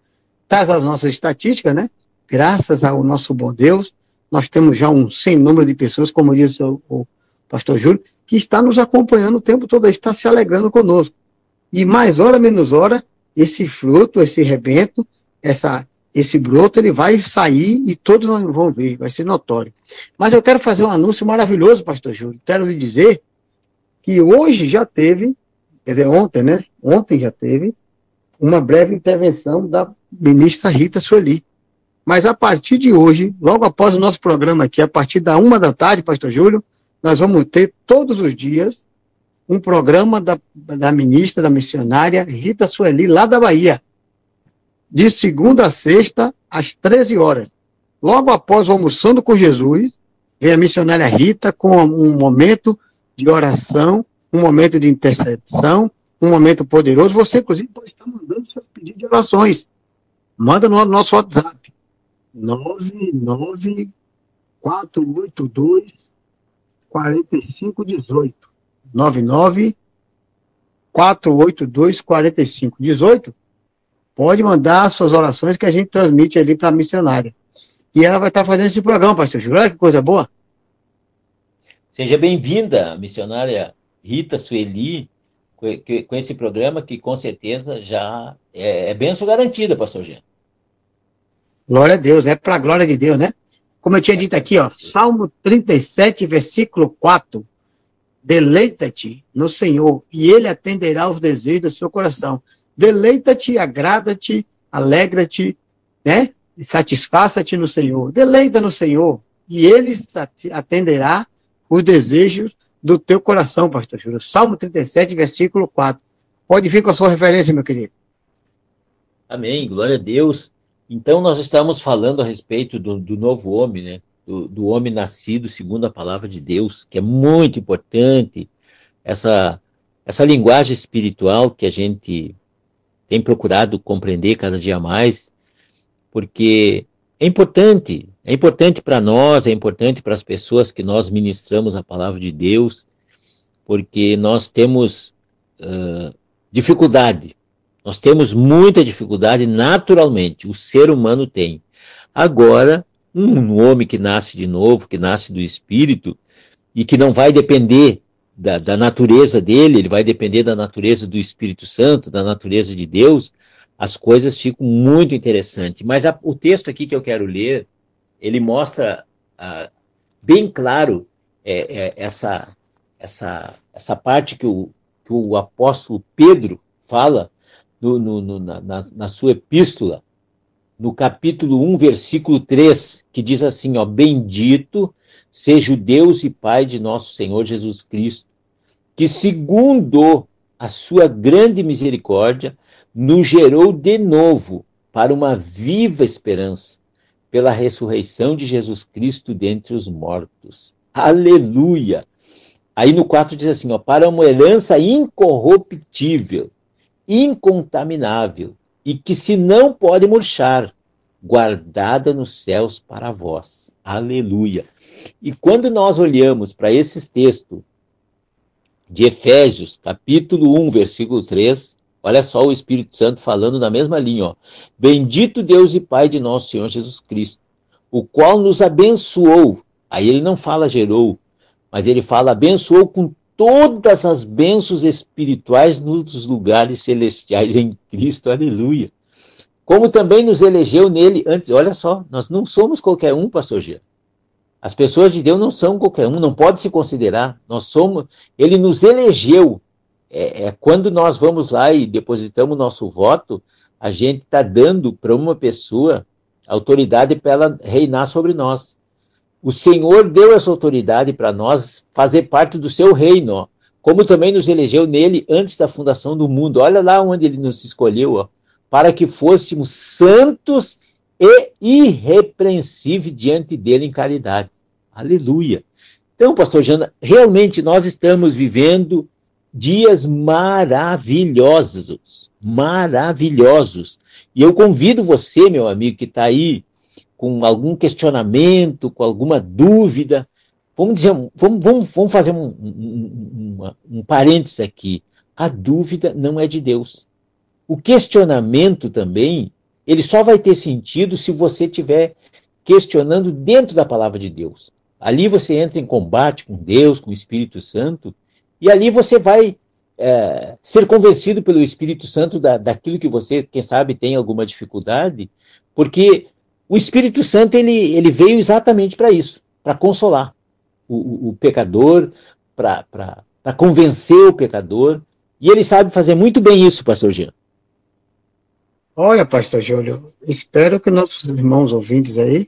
traz as nossas estatísticas, né? Graças ao nosso bom Deus, nós temos já um sem número de pessoas, como disse o, o pastor Júlio, que está nos acompanhando o tempo todo, está se alegrando conosco. E mais hora, menos hora, esse fruto, esse rebento, essa, esse broto, ele vai sair e todos vão ver, vai ser notório. Mas eu quero fazer um anúncio maravilhoso, pastor Júlio. Quero lhe dizer que hoje já teve, quer dizer, ontem, né? Ontem já teve uma breve intervenção da ministra Rita Sueli. Mas a partir de hoje, logo após o nosso programa aqui, a partir da uma da tarde, Pastor Júlio, nós vamos ter todos os dias um programa da, da ministra, da missionária Rita Sueli, lá da Bahia, de segunda a sexta, às 13 horas. Logo após o Almoçando com Jesus, vem a missionária Rita com um momento de oração, um momento de intercessão, um momento poderoso. Você, inclusive, pode estar mandando seus pedidos de orações. Manda no nosso WhatsApp. 99482 4518. 99 482 4518. Pode mandar suas orações que a gente transmite ali para a missionária. E ela vai estar fazendo esse programa, pastor Júlio. Olha que coisa boa. Seja bem-vinda, missionária Rita Sueli, com esse programa que com certeza já é, é benção garantida, pastor Jean. Glória a Deus, é para a glória de Deus, né? Como eu tinha dito aqui, ó, Salmo 37, versículo 4. Deleita-te no Senhor, e Ele atenderá os desejos do seu coração. Deleita-te, agrada-te, alegra-te, né? Satisfaça-te no Senhor. Deleita no Senhor, e Ele atenderá os desejos do teu coração, pastor Júlio. Salmo 37, versículo 4. Pode vir com a sua referência, meu querido. Amém, glória a Deus. Então, nós estamos falando a respeito do, do novo homem, né? do, do homem nascido segundo a palavra de Deus, que é muito importante, essa, essa linguagem espiritual que a gente tem procurado compreender cada dia mais, porque é importante, é importante para nós, é importante para as pessoas que nós ministramos a palavra de Deus, porque nós temos uh, dificuldade, nós temos muita dificuldade naturalmente, o ser humano tem. Agora, um homem que nasce de novo, que nasce do Espírito, e que não vai depender da, da, natureza dele, ele vai depender da natureza do Espírito Santo, da natureza de Deus, as coisas ficam muito interessantes. Mas a, o texto aqui que eu quero ler, ele mostra ah, bem claro é, é, essa, essa, essa parte que o, que o apóstolo Pedro fala no, no, no, na, na sua epístola, no capítulo 1, versículo 3, que diz assim, ó, bendito seja o Deus e Pai de nosso Senhor Jesus Cristo, que segundo a sua grande misericórdia, nos gerou de novo para uma viva esperança, pela ressurreição de Jesus Cristo dentre os mortos. Aleluia! Aí no 4 diz assim, ó, para uma herança incorruptível, incontaminável, e que se não pode murchar, guardada nos céus para vós. Aleluia. E quando nós olhamos para esses textos de Efésios, capítulo 1, versículo 3, olha só o Espírito Santo falando na mesma linha, ó. Bendito Deus e Pai de nosso Senhor Jesus Cristo, o qual nos abençoou. Aí ele não fala gerou, mas ele fala abençoou com todas as bênçãos espirituais nos lugares celestiais em Cristo. Aleluia. Como também nos elegeu nele antes. Olha só, nós não somos qualquer um, pastor Gia. As pessoas de Deus não são qualquer um, não pode se considerar. Nós somos, ele nos elegeu. É, é quando nós vamos lá e depositamos nosso voto, a gente está dando para uma pessoa autoridade para ela reinar sobre nós. O Senhor deu essa autoridade para nós fazer parte do seu reino, ó, como também nos elegeu nele antes da fundação do mundo. Olha lá onde ele nos escolheu, ó, para que fôssemos santos e irrepreensíveis diante dele em caridade. Aleluia. Então, pastor Jana, realmente nós estamos vivendo dias maravilhosos, maravilhosos. E eu convido você, meu amigo, que está aí com algum questionamento, com alguma dúvida, vamos dizer, vamos, vamos, vamos fazer um, um, um, um parênteses aqui. A dúvida não é de Deus. O questionamento também, ele só vai ter sentido se você estiver questionando dentro da palavra de Deus. Ali você entra em combate com Deus, com o Espírito Santo, e ali você vai é, ser convencido pelo Espírito Santo da, daquilo que você, quem sabe, tem alguma dificuldade, porque o Espírito Santo ele, ele veio exatamente para isso, para consolar o, o, pecador, para convencer o pecador. E ele sabe fazer muito bem isso, pastor Jean. Olha, pastor Júlio, espero que nossos irmãos ouvintes aí,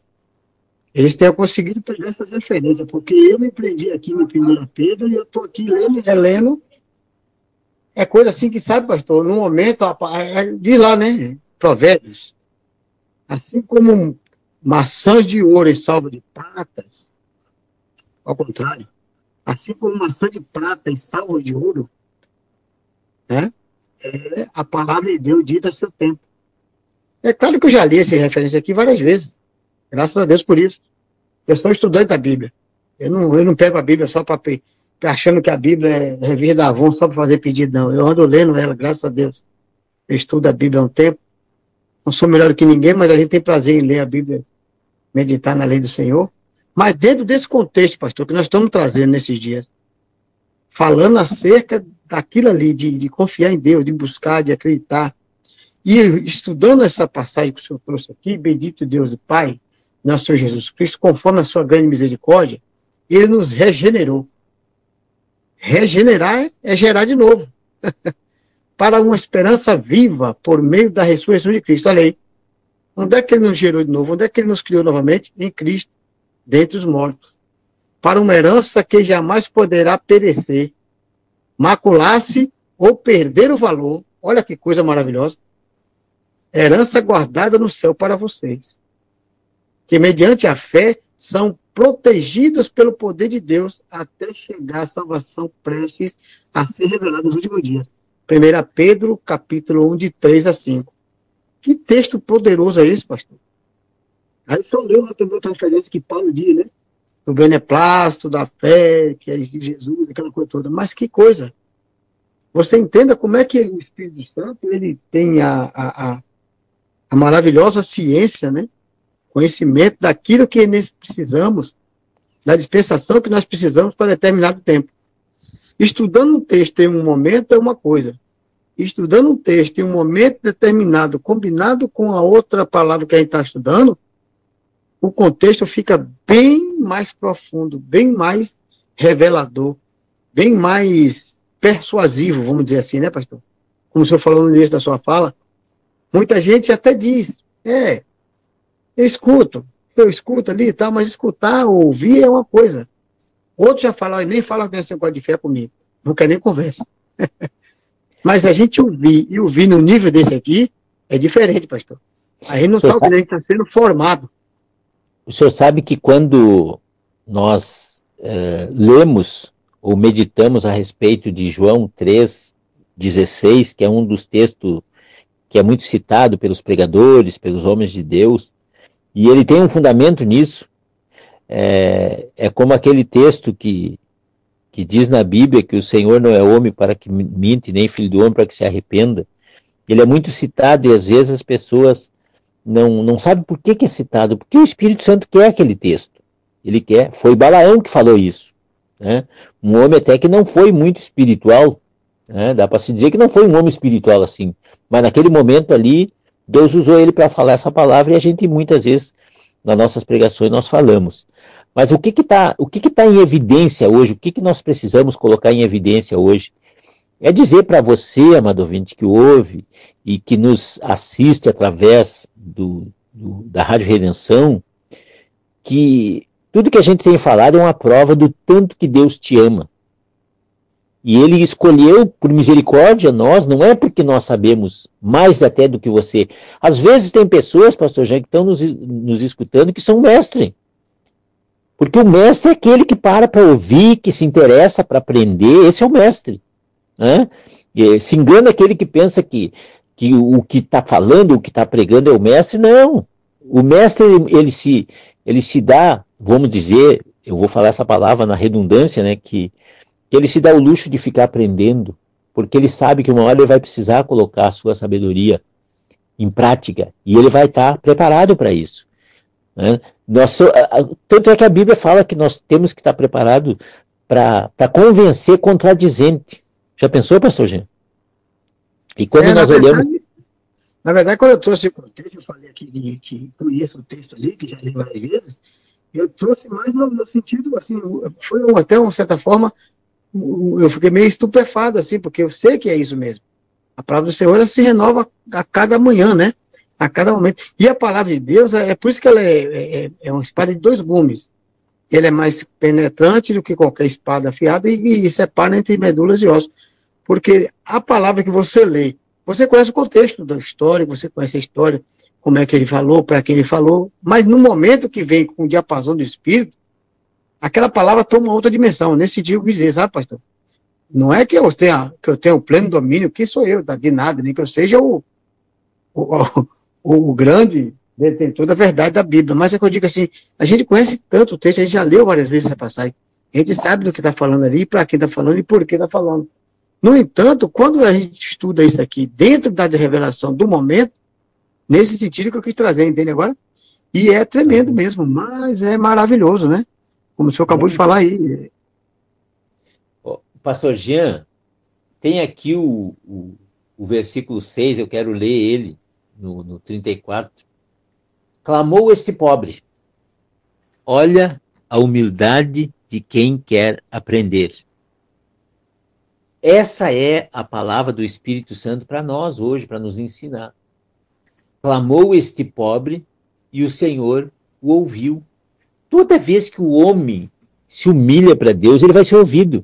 eles tenham conseguido pegar essas referências, porque eu me prendi aqui no 1 Pedro e eu estou aqui lendo e relendo. É coisa assim que, sabe, pastor, no momento, diz lá, né, provérbios, assim como maçãs de ouro em salva de pratas, ao contrário, assim como maçã de prata em salva de ouro, né, é a palavra de Deus dita a seu tempo. É claro que eu já li essa referência aqui várias vezes, graças a Deus por isso. Eu sou estudante da Bíblia. Eu não, eu não pego a Bíblia só para achando que a Bíblia é revista da Avon só para fazer pedido, não. Eu ando lendo ela, graças a Deus. Eu estudo a Bíblia há um tempo. Não sou melhor que ninguém, mas a gente tem prazer em ler a Bíblia, meditar na lei do Senhor. Mas dentro desse contexto, pastor, que nós estamos trazendo nesses dias, falando acerca daquilo ali, de, de confiar em Deus, de buscar, de acreditar, e estudando essa passagem que o senhor trouxe aqui, bendito Deus e Pai, nosso Senhor Jesus Cristo, conforme a sua grande misericórdia, ele nos regenerou. Regenerar é gerar de novo. Para uma esperança viva por meio da ressurreição de Cristo. Olha aí. Onde é que ele nos gerou de novo? Onde é que ele nos criou novamente? Em Cristo, dentre os mortos. Para uma herança que jamais poderá perecer, macular-se ou perder o valor. Olha que coisa maravilhosa. Herança guardada no céu para vocês. Que mediante a fé são protegidos pelo poder de Deus até chegar à salvação prestes a ser revelada nos últimos dias. 1 Pedro, capítulo 1, de 3 a 5. Que texto poderoso é esse, pastor? Aí só leu também outra referência que Paulo diz, né? Do beneplácito, da fé, que é Jesus, aquela coisa toda. Mas que coisa! Você entenda como é que o Espírito Santo ele tem a, a, a, a maravilhosa ciência, né? Conhecimento daquilo que nós precisamos, da dispensação que nós precisamos para determinado tempo. Estudando um texto em um momento é uma coisa estudando um texto em um momento determinado, combinado com a outra palavra que a gente está estudando, o contexto fica bem mais profundo, bem mais revelador, bem mais persuasivo, vamos dizer assim, né, pastor? Como o senhor falou no início da sua fala, muita gente até diz, é, eu escuto, eu escuto ali e tal, mas escutar, ouvir é uma coisa. Outros já falam, nem falam nesse negócio de fé comigo, não quer nem conversa. Mas a gente ouvir e ouvir no nível desse aqui é diferente, pastor. A gente não está ouvindo, a gente está sendo formado. O senhor sabe que quando nós é, lemos ou meditamos a respeito de João 3, 16, que é um dos textos que é muito citado pelos pregadores, pelos homens de Deus, e ele tem um fundamento nisso. É, é como aquele texto que que diz na Bíblia que o Senhor não é homem para que mente, nem filho do homem para que se arrependa. Ele é muito citado e às vezes as pessoas não, não sabem por que, que é citado, porque o Espírito Santo quer aquele texto. Ele quer. Foi Balaão que falou isso. Né? Um homem até que não foi muito espiritual, né? dá para se dizer que não foi um homem espiritual assim, mas naquele momento ali, Deus usou ele para falar essa palavra e a gente muitas vezes, nas nossas pregações, nós falamos. Mas o que está que que tá em evidência hoje? O que, que nós precisamos colocar em evidência hoje? É dizer para você, amado ouvinte, que ouve e que nos assiste através do, do, da Rádio Redenção, que tudo que a gente tem falado é uma prova do tanto que Deus te ama. E ele escolheu por misericórdia nós, não é porque nós sabemos mais até do que você. Às vezes tem pessoas, pastor Jean, que estão nos, nos escutando que são mestres. Porque o mestre é aquele que para para ouvir, que se interessa para aprender, esse é o mestre. Né? Se engana aquele que pensa que, que o que está falando, o que está pregando é o mestre, não. O mestre, ele, ele, se, ele se dá, vamos dizer, eu vou falar essa palavra na redundância, né, que, que ele se dá o luxo de ficar aprendendo, porque ele sabe que uma hora ele vai precisar colocar a sua sabedoria em prática, e ele vai estar tá preparado para isso. Né? Nós, tanto é que a Bíblia fala que nós temos que estar preparados para convencer contradizente. Já pensou, pastor Jean? E quando é, nós na olhamos. Verdade, na verdade, quando eu trouxe o texto, eu falei aqui que, que conheço o texto ali, que já li várias vezes, eu trouxe mais no, no sentido, assim, foi até, uma certa forma, eu fiquei meio estupefado, assim, porque eu sei que é isso mesmo. A palavra do Senhor ela se renova a cada manhã, né? a cada momento. E a palavra de Deus, é, é por isso que ela é, é, é uma espada de dois gumes. Ele é mais penetrante do que qualquer espada afiada e, e separa entre medulas e ossos. Porque a palavra que você lê, você conhece o contexto da história, você conhece a história, como é que ele falou, para quem ele falou, mas no momento que vem com o diapasão do Espírito, aquela palavra toma outra dimensão. Nesse dia eu quis dizer, sabe, pastor? Não é que eu tenha, que eu tenha o pleno domínio, que sou eu, de nada, nem que eu seja o, o, o, o grande detentor da verdade da Bíblia. Mas é que eu digo assim, a gente conhece tanto o texto, a gente já leu várias vezes essa passagem. A gente sabe do que está falando ali, para quem está falando e por que está falando. No entanto, quando a gente estuda isso aqui dentro da revelação do momento, nesse sentido que eu quis trazer, entende agora? E é tremendo mesmo, mas é maravilhoso, né? Como o senhor acabou de falar aí. Pastor Jean, tem aqui o, o, o versículo 6, eu quero ler ele no, no 34. Clamou este pobre. Olha a humildade de quem quer aprender. Essa é a palavra do Espírito Santo para nós hoje, para nos ensinar. Clamou este pobre e o Senhor o ouviu. Toda vez que o homem se humilha para Deus, ele vai ser ouvido.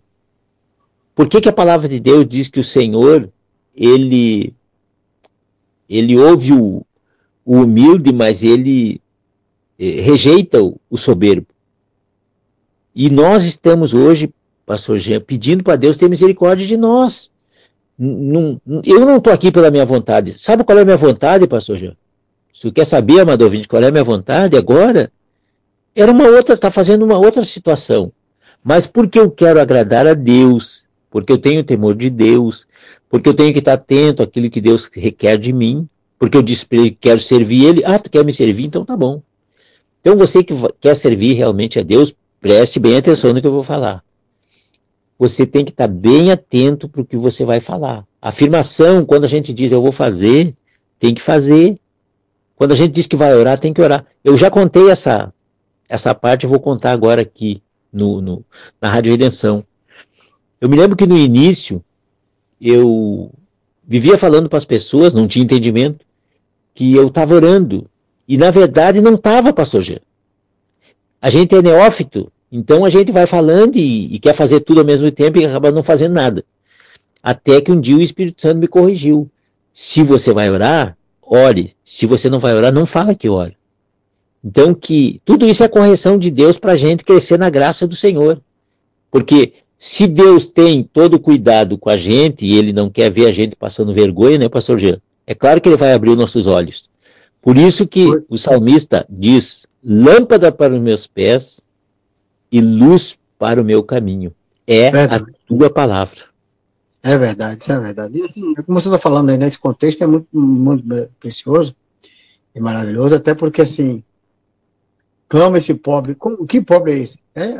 Por que, que a palavra de Deus diz que o Senhor, ele, ele ouve o, o humilde, mas ele eh, rejeita o, o soberbo? E nós estamos hoje, pastor Jean, pedindo para Deus ter misericórdia de nós. Eu não estou aqui pela minha vontade. Sabe qual é a minha vontade, pastor Jean? Se tu quer saber, amado ouvinte, qual é a minha vontade agora, era uma outra, está fazendo uma outra situação. Mas porque eu quero agradar a Deus, porque eu tenho temor de Deus, porque eu tenho que estar atento àquilo que Deus requer de mim, porque eu disse para ele que quero servir Ele, ah, tu quer me servir, então tá bom. Então você que quer servir realmente a Deus, preste bem atenção no que eu vou falar. Você tem que estar bem atento para o que você vai falar. Afirmação, quando a gente diz eu vou fazer, tem que fazer. Quando a gente diz que vai orar, tem que orar. Eu já contei essa, essa parte, eu vou contar agora aqui no, no na Rádio Redenção. Eu me lembro que no início eu vivia falando para as pessoas, não tinha entendimento, que eu estava orando. E na verdade não estava, pastor Jean. A gente é neófito, então a gente vai falando e, e, quer fazer tudo ao mesmo tempo e acaba não fazendo nada. Até que um dia o Espírito Santo me corrigiu. Se você vai orar, ore. Se você não vai orar, não fala que ore. Então que tudo isso é correção de Deus para a gente crescer na graça do Senhor. Porque se Deus tem todo o cuidado com a gente e Ele não quer ver a gente passando vergonha, né, pastor Jean? É claro que Ele vai abrir os nossos olhos. Por isso que o salmista diz, lâmpada para os meus pés e luz para o meu caminho. É verdade. a tua palavra. É verdade, isso é verdade. E assim, como você está falando aí, nesse contexto é muito, muito precioso e maravilhoso, até porque assim, clama esse pobre. Como, que pobre é esse? É,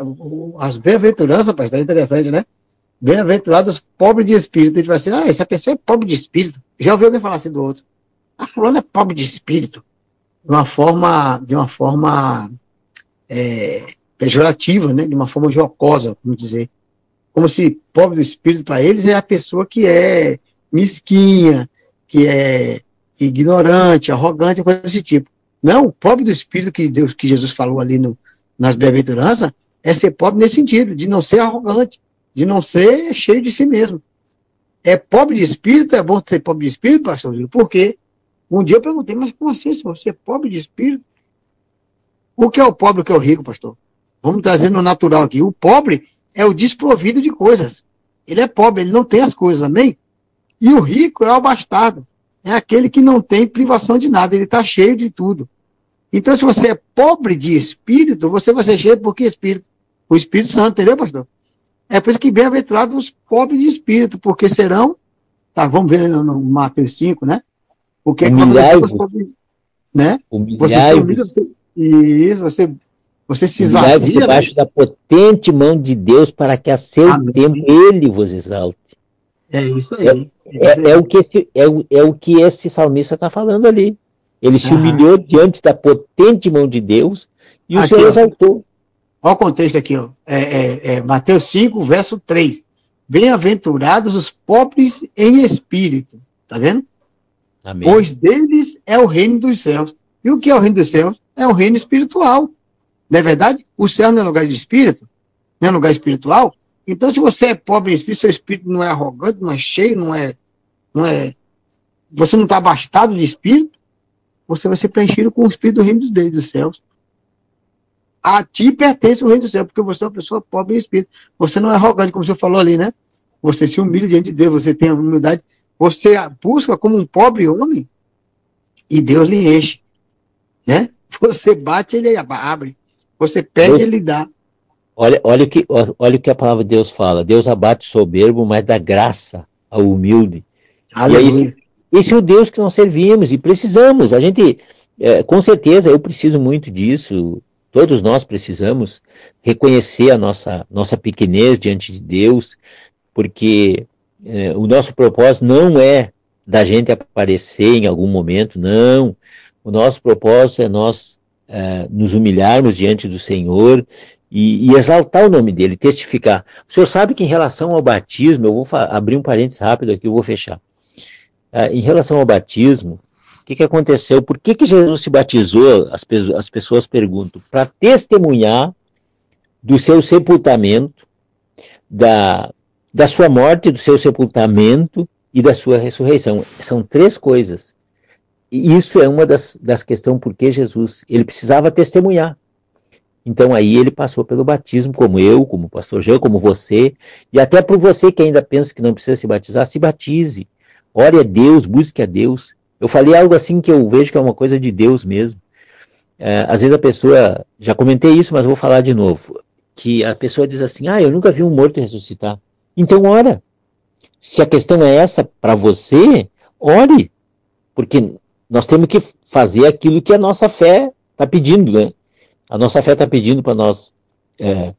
as bem-aventuranças, rapaz, tá interessante, né? Bem-aventurados pobres de espírito. Ele vai assim, ah, essa pessoa é pobre de espírito. Já ouviu alguém falar assim do outro? A fulana é pobre de espírito. De uma forma, de uma forma é, pejorativa, né? De uma forma jocosa, como dizer. Como se pobre do espírito para eles é a pessoa que é mesquinha, que é ignorante, arrogante, coisa desse tipo. Não, o pobre do espírito que Deus, que Jesus falou ali no, nas bem-aventuranças, é ser pobre nesse sentido, de não ser arrogante, de não ser cheio de si mesmo. É pobre de espírito, é bom ser pobre de espírito, pastor Júlio, por quê? Um dia eu perguntei, mas como assim, se você é pobre de espírito? O que é o pobre, o que é o rico, pastor? Vamos trazer no natural aqui. O pobre é o desprovido de coisas. Ele é pobre, ele não tem as coisas, amém? E o rico é o bastardo é aquele que não tem privação de nada, ele está cheio de tudo. Então, se você é pobre de espírito, você vai ser cheio por que espírito? O Espírito Santo, entendeu, pastor? É por isso que bem-aventurados os pobres de espírito, porque serão, tá, vamos ver no, no Mateus 5, né? O que é que pobre, né? Você se humilha, você, isso, você, você se esvazia. debaixo né? da potente mão de Deus para que a seu Amém. tempo ele vos exalte. É isso aí. É, é, é, o, que esse, é, o, é o que esse salmista está falando ali. Ele se humilhou diante da potente mão de Deus e o aqui, Senhor exaltou. Olha o contexto aqui, ó. É, é, é Mateus 5, verso 3. Bem-aventurados os pobres em espírito. Tá vendo? Amém. Pois deles é o reino dos céus. E o que é o reino dos céus? É o reino espiritual. Não é verdade? O céu não é lugar de espírito, não é lugar espiritual. Então, se você é pobre em espírito, seu espírito não é arrogante, não é cheio, não é. Não é você não está abastado de espírito, você vai ser preenchido com o espírito do reino dos deuses dos céus. A ti pertence o reino do céu, porque você é uma pessoa pobre em espírito. Você não é arrogante, como o senhor falou ali, né? Você se humilha diante de Deus, você tem a humildade, você busca como um pobre homem e Deus lhe enche. Né? Você bate, ele abre. Você pede, Deus- ele dá. Olha, olha, o que, olha o que a palavra de Deus fala. Deus abate o soberbo, mas dá graça ao humilde. Aleluia. Esse é o Deus que nós servimos e precisamos. A gente, é, com certeza, eu preciso muito disso. Todos nós precisamos reconhecer a nossa, nossa pequenez diante de Deus, porque é, o nosso propósito não é da gente aparecer em algum momento, não. O nosso propósito é nós é, nos humilharmos diante do Senhor e, e exaltar o nome dele, testificar. O senhor sabe que em relação ao batismo, eu vou abrir um parênteses rápido aqui, eu vou fechar. Ah, em relação ao batismo, o que, que aconteceu? Por que, que Jesus se batizou? As, pe- as pessoas perguntam. Para testemunhar do seu sepultamento, da, da sua morte, do seu sepultamento e da sua ressurreição. São três coisas. E isso é uma das, das questões por que Jesus ele precisava testemunhar. Então aí ele passou pelo batismo, como eu, como o pastor Jean, como você, e até por você que ainda pensa que não precisa se batizar, se batize. Ore a Deus, busque a Deus. Eu falei algo assim que eu vejo que é uma coisa de Deus mesmo. É, às vezes a pessoa, já comentei isso, mas vou falar de novo, que a pessoa diz assim, ah, eu nunca vi um morto ressuscitar. Então ora. Se a questão é essa para você, ore. Porque nós temos que fazer aquilo que a nossa fé está pedindo, né? A nossa fé está pedindo para nós, é,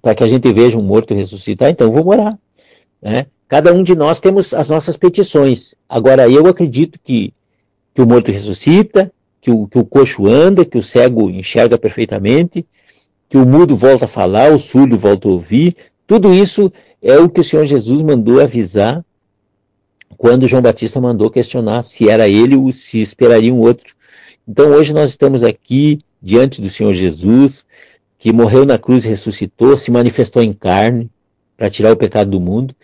para que a gente veja um morto ressuscitar, então vamos orar. Né? Cada um de nós temos as nossas petições. Agora, eu acredito que, que o morto ressuscita, que o, que o coxo anda, que o cego enxerga perfeitamente, que o mudo volta a falar, o surdo volta a ouvir. Tudo isso é o que o Senhor Jesus mandou avisar quando João Batista mandou questionar se era ele ou se esperaria um outro. Então hoje nós estamos aqui diante do Senhor Jesus, que morreu na cruz e ressuscitou, se manifestou em carne para tirar o pecado do mundo.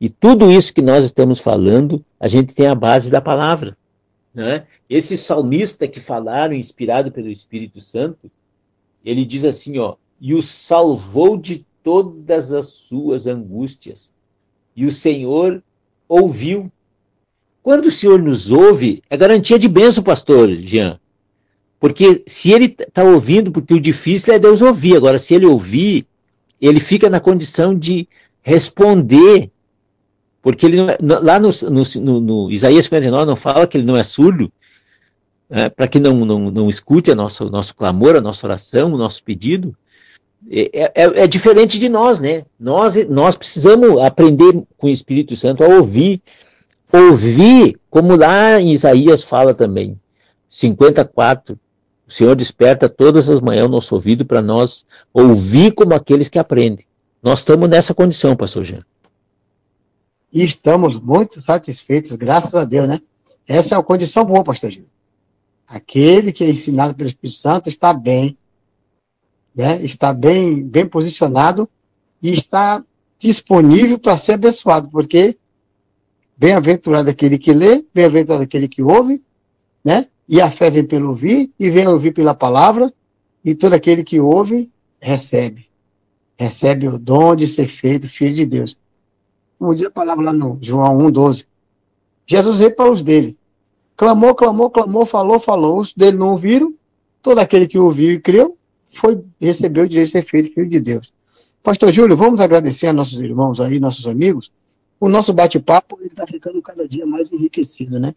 E tudo isso que nós estamos falando, a gente tem a base da palavra. Né? Esse salmista que falaram, inspirado pelo Espírito Santo, ele diz assim, ó, e o salvou de todas as suas angústias. E o Senhor ouviu. Quando o Senhor nos ouve, é garantia de bênção, pastor Jean. Porque se ele está ouvindo, porque o difícil é Deus ouvir. Agora, se ele ouvir, ele fica na condição de responder. Porque ele é, lá no, no, no, Isaías 59 não fala que ele não é surdo, né, para que não, não, não escute o nosso, nosso clamor, a nossa oração, o nosso pedido. É, é, é, diferente de nós, né? Nós, nós precisamos aprender com o Espírito Santo a ouvir. Ouvir, como lá em Isaías fala também, 54. O Senhor desperta todas as manhãs o nosso ouvido para nós ouvir como aqueles que aprendem. Nós estamos nessa condição, pastor Jean. E estamos muito satisfeitos, graças a Deus, né? Essa é uma condição boa, pastor Gil. Aquele que é ensinado pelo Espírito Santo está bem, né? está bem, bem posicionado e está disponível para ser abençoado, porque bem-aventurado aquele que lê, bem-aventurado aquele que ouve, né? E a fé vem pelo ouvir, e vem ouvir pela palavra, e todo aquele que ouve, recebe. Recebe o dom de ser feito filho de Deus. Como diz a palavra lá no João 1,12. Jesus veio para os dele. Clamou, clamou, clamou, falou, falou. Os dele não ouviram. Todo aquele que ouviu e creu, foi, recebeu o direito de ser feito filho de Deus. Pastor Júlio, vamos agradecer a nossos irmãos aí, nossos amigos. O nosso bate-papo está ficando cada dia mais enriquecido, né?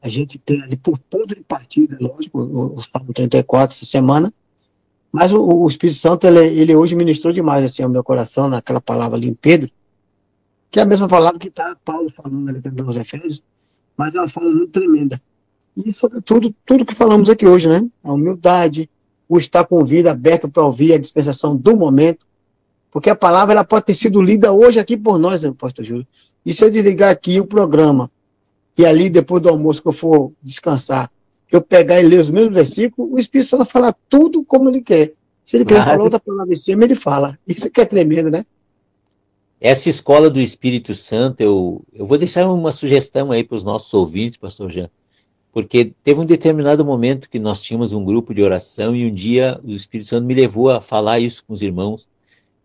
A gente tem ali por ponto de partida, lógico, o, o Salmo 34 essa semana, mas o, o Espírito Santo, ele, ele, hoje ministrou demais assim ao meu coração, naquela palavra ali em Pedro, que é a mesma palavra que está Paulo falando ali também nos Efésios, mas é uma fala muito tremenda. E, sobretudo, tudo que falamos aqui hoje, né? A humildade, o estar com vida aberto para ouvir a dispensação do momento, porque a palavra ela pode ter sido lida hoje aqui por nós, né, pastor Júlio. E se eu desligar aqui o programa e ali, depois do almoço, que eu for descansar, eu pegar e ler os mesmos versículos, o Espírito Santo vai falar tudo como ele quer. Se ele Claro. falar outra palavra em cima, ele fala. Isso que é tremendo, né? Essa escola do Espírito Santo, eu, eu vou deixar uma sugestão aí para os nossos ouvintes, pastor Jean, porque teve um determinado momento que nós tínhamos um grupo de oração e um dia o Espírito Santo me levou a falar isso com os irmãos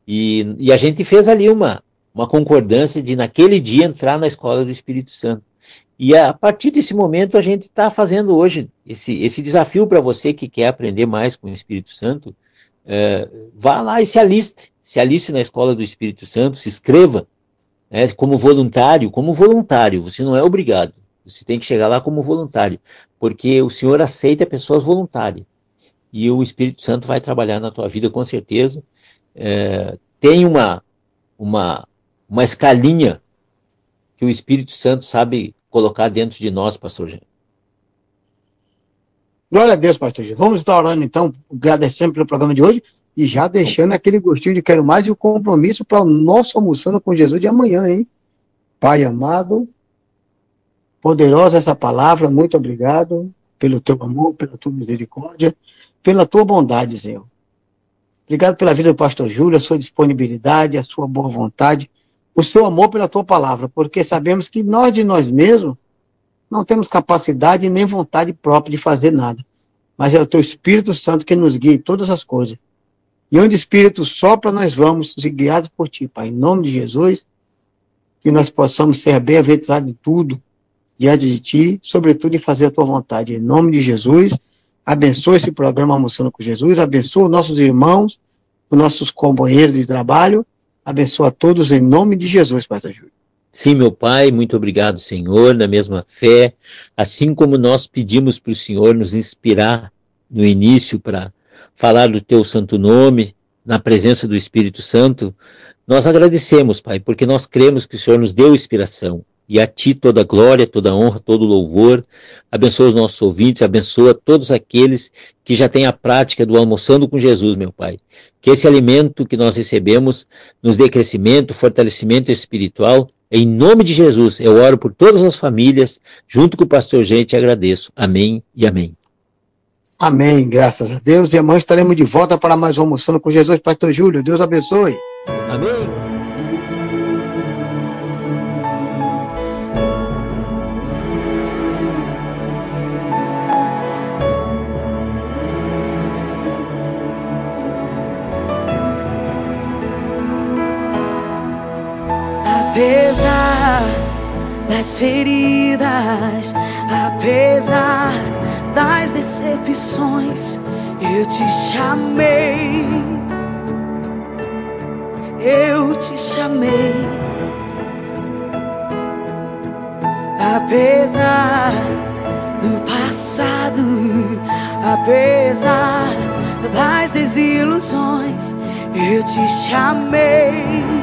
e, e a gente fez ali uma, uma concordância de naquele dia entrar na escola do Espírito Santo. E a partir desse momento a gente está fazendo hoje esse, esse desafio para você que quer aprender mais com o Espírito Santo, é, vá lá e se aliste, se aliste na escola do Espírito Santo, se inscreva né, como voluntário, como voluntário, você não é obrigado, você tem que chegar lá como voluntário, porque o Senhor aceita pessoas voluntárias, e o Espírito Santo vai trabalhar na tua vida com certeza, É, tem uma, uma, uma escalinha que o Espírito Santo sabe colocar dentro de nós, pastor Jean. Glória a Deus, pastor Gil. Vamos estar orando, então, agradecendo pelo programa de hoje e já deixando aquele gostinho de quero mais e o compromisso para o nosso almoçando com Jesus de amanhã, hein? Pai amado, poderosa essa palavra, muito obrigado pelo teu amor, pela tua misericórdia, pela tua bondade, Senhor. Obrigado pela vida do pastor Júlio, a sua disponibilidade, a sua boa vontade, o seu amor pela tua palavra, porque sabemos que nós de nós mesmos não temos capacidade nem vontade própria de fazer nada. Mas é o teu Espírito Santo que nos guia em todas as coisas. E onde o Espírito sopra, nós vamos ser guiados por ti, Pai. Em nome de Jesus, que nós possamos ser bem-aventurados em tudo, diante de ti, sobretudo em fazer a tua vontade. Em nome de Jesus, abençoa esse programa Almoçando com Jesus, abençoa os nossos irmãos, os nossos companheiros de trabalho, abençoa a todos em nome de Jesus, Pastor Júlio. Sim, meu Pai, muito obrigado, Senhor, na mesma fé, assim como nós pedimos para o Senhor nos inspirar no início para falar do Teu santo nome, na presença do Espírito Santo, nós agradecemos, Pai, porque nós cremos que o Senhor nos deu inspiração. E a Ti toda a glória, toda a honra, todo o louvor. Abençoa os nossos ouvintes, abençoa todos aqueles que já têm a prática do almoçando com Jesus, meu Pai. Que esse alimento que nós recebemos nos dê crescimento, fortalecimento espiritual. Em nome de Jesus, eu oro por todas as famílias, junto com o pastor Gente, agradeço. Amém e amém. Amém, graças a Deus. E amanhã estaremos de volta para mais um Almoçando com Jesus, Pastor Júlio. Deus abençoe. Amém. Das feridas, apesar das decepções, eu te chamei. Eu te chamei. Apesar do passado, apesar das desilusões, eu te chamei.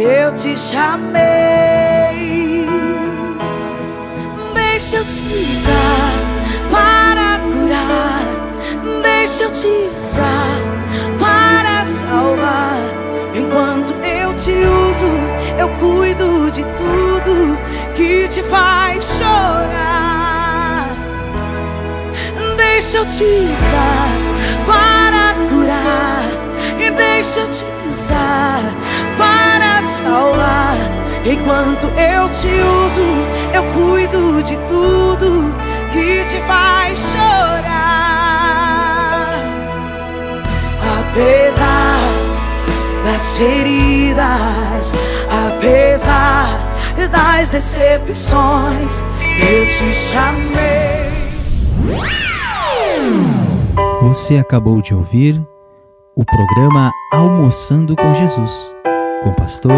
Eu te chamei. Deixa eu te usar para curar. Deixa eu te usar para salvar. Enquanto eu te uso, eu cuido de tudo que te faz chorar. Deixa eu te usar para curar. E deixa eu te usar para salvar. Enquanto eu te uso, eu cuido de tudo que te faz chorar. Apesar das feridas, apesar das decepções, eu te chamei. Você acabou de ouvir o programa Almoçando com Jesus, com o pastor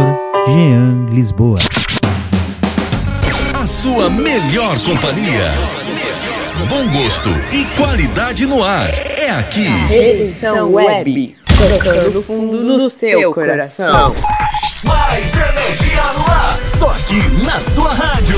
Jean Lisboa. A sua melhor companhia. Bom gosto e qualidade no ar. É aqui. Edição Web, tocando fundo no seu coração. Mais energia no ar. Só aqui na sua rádio.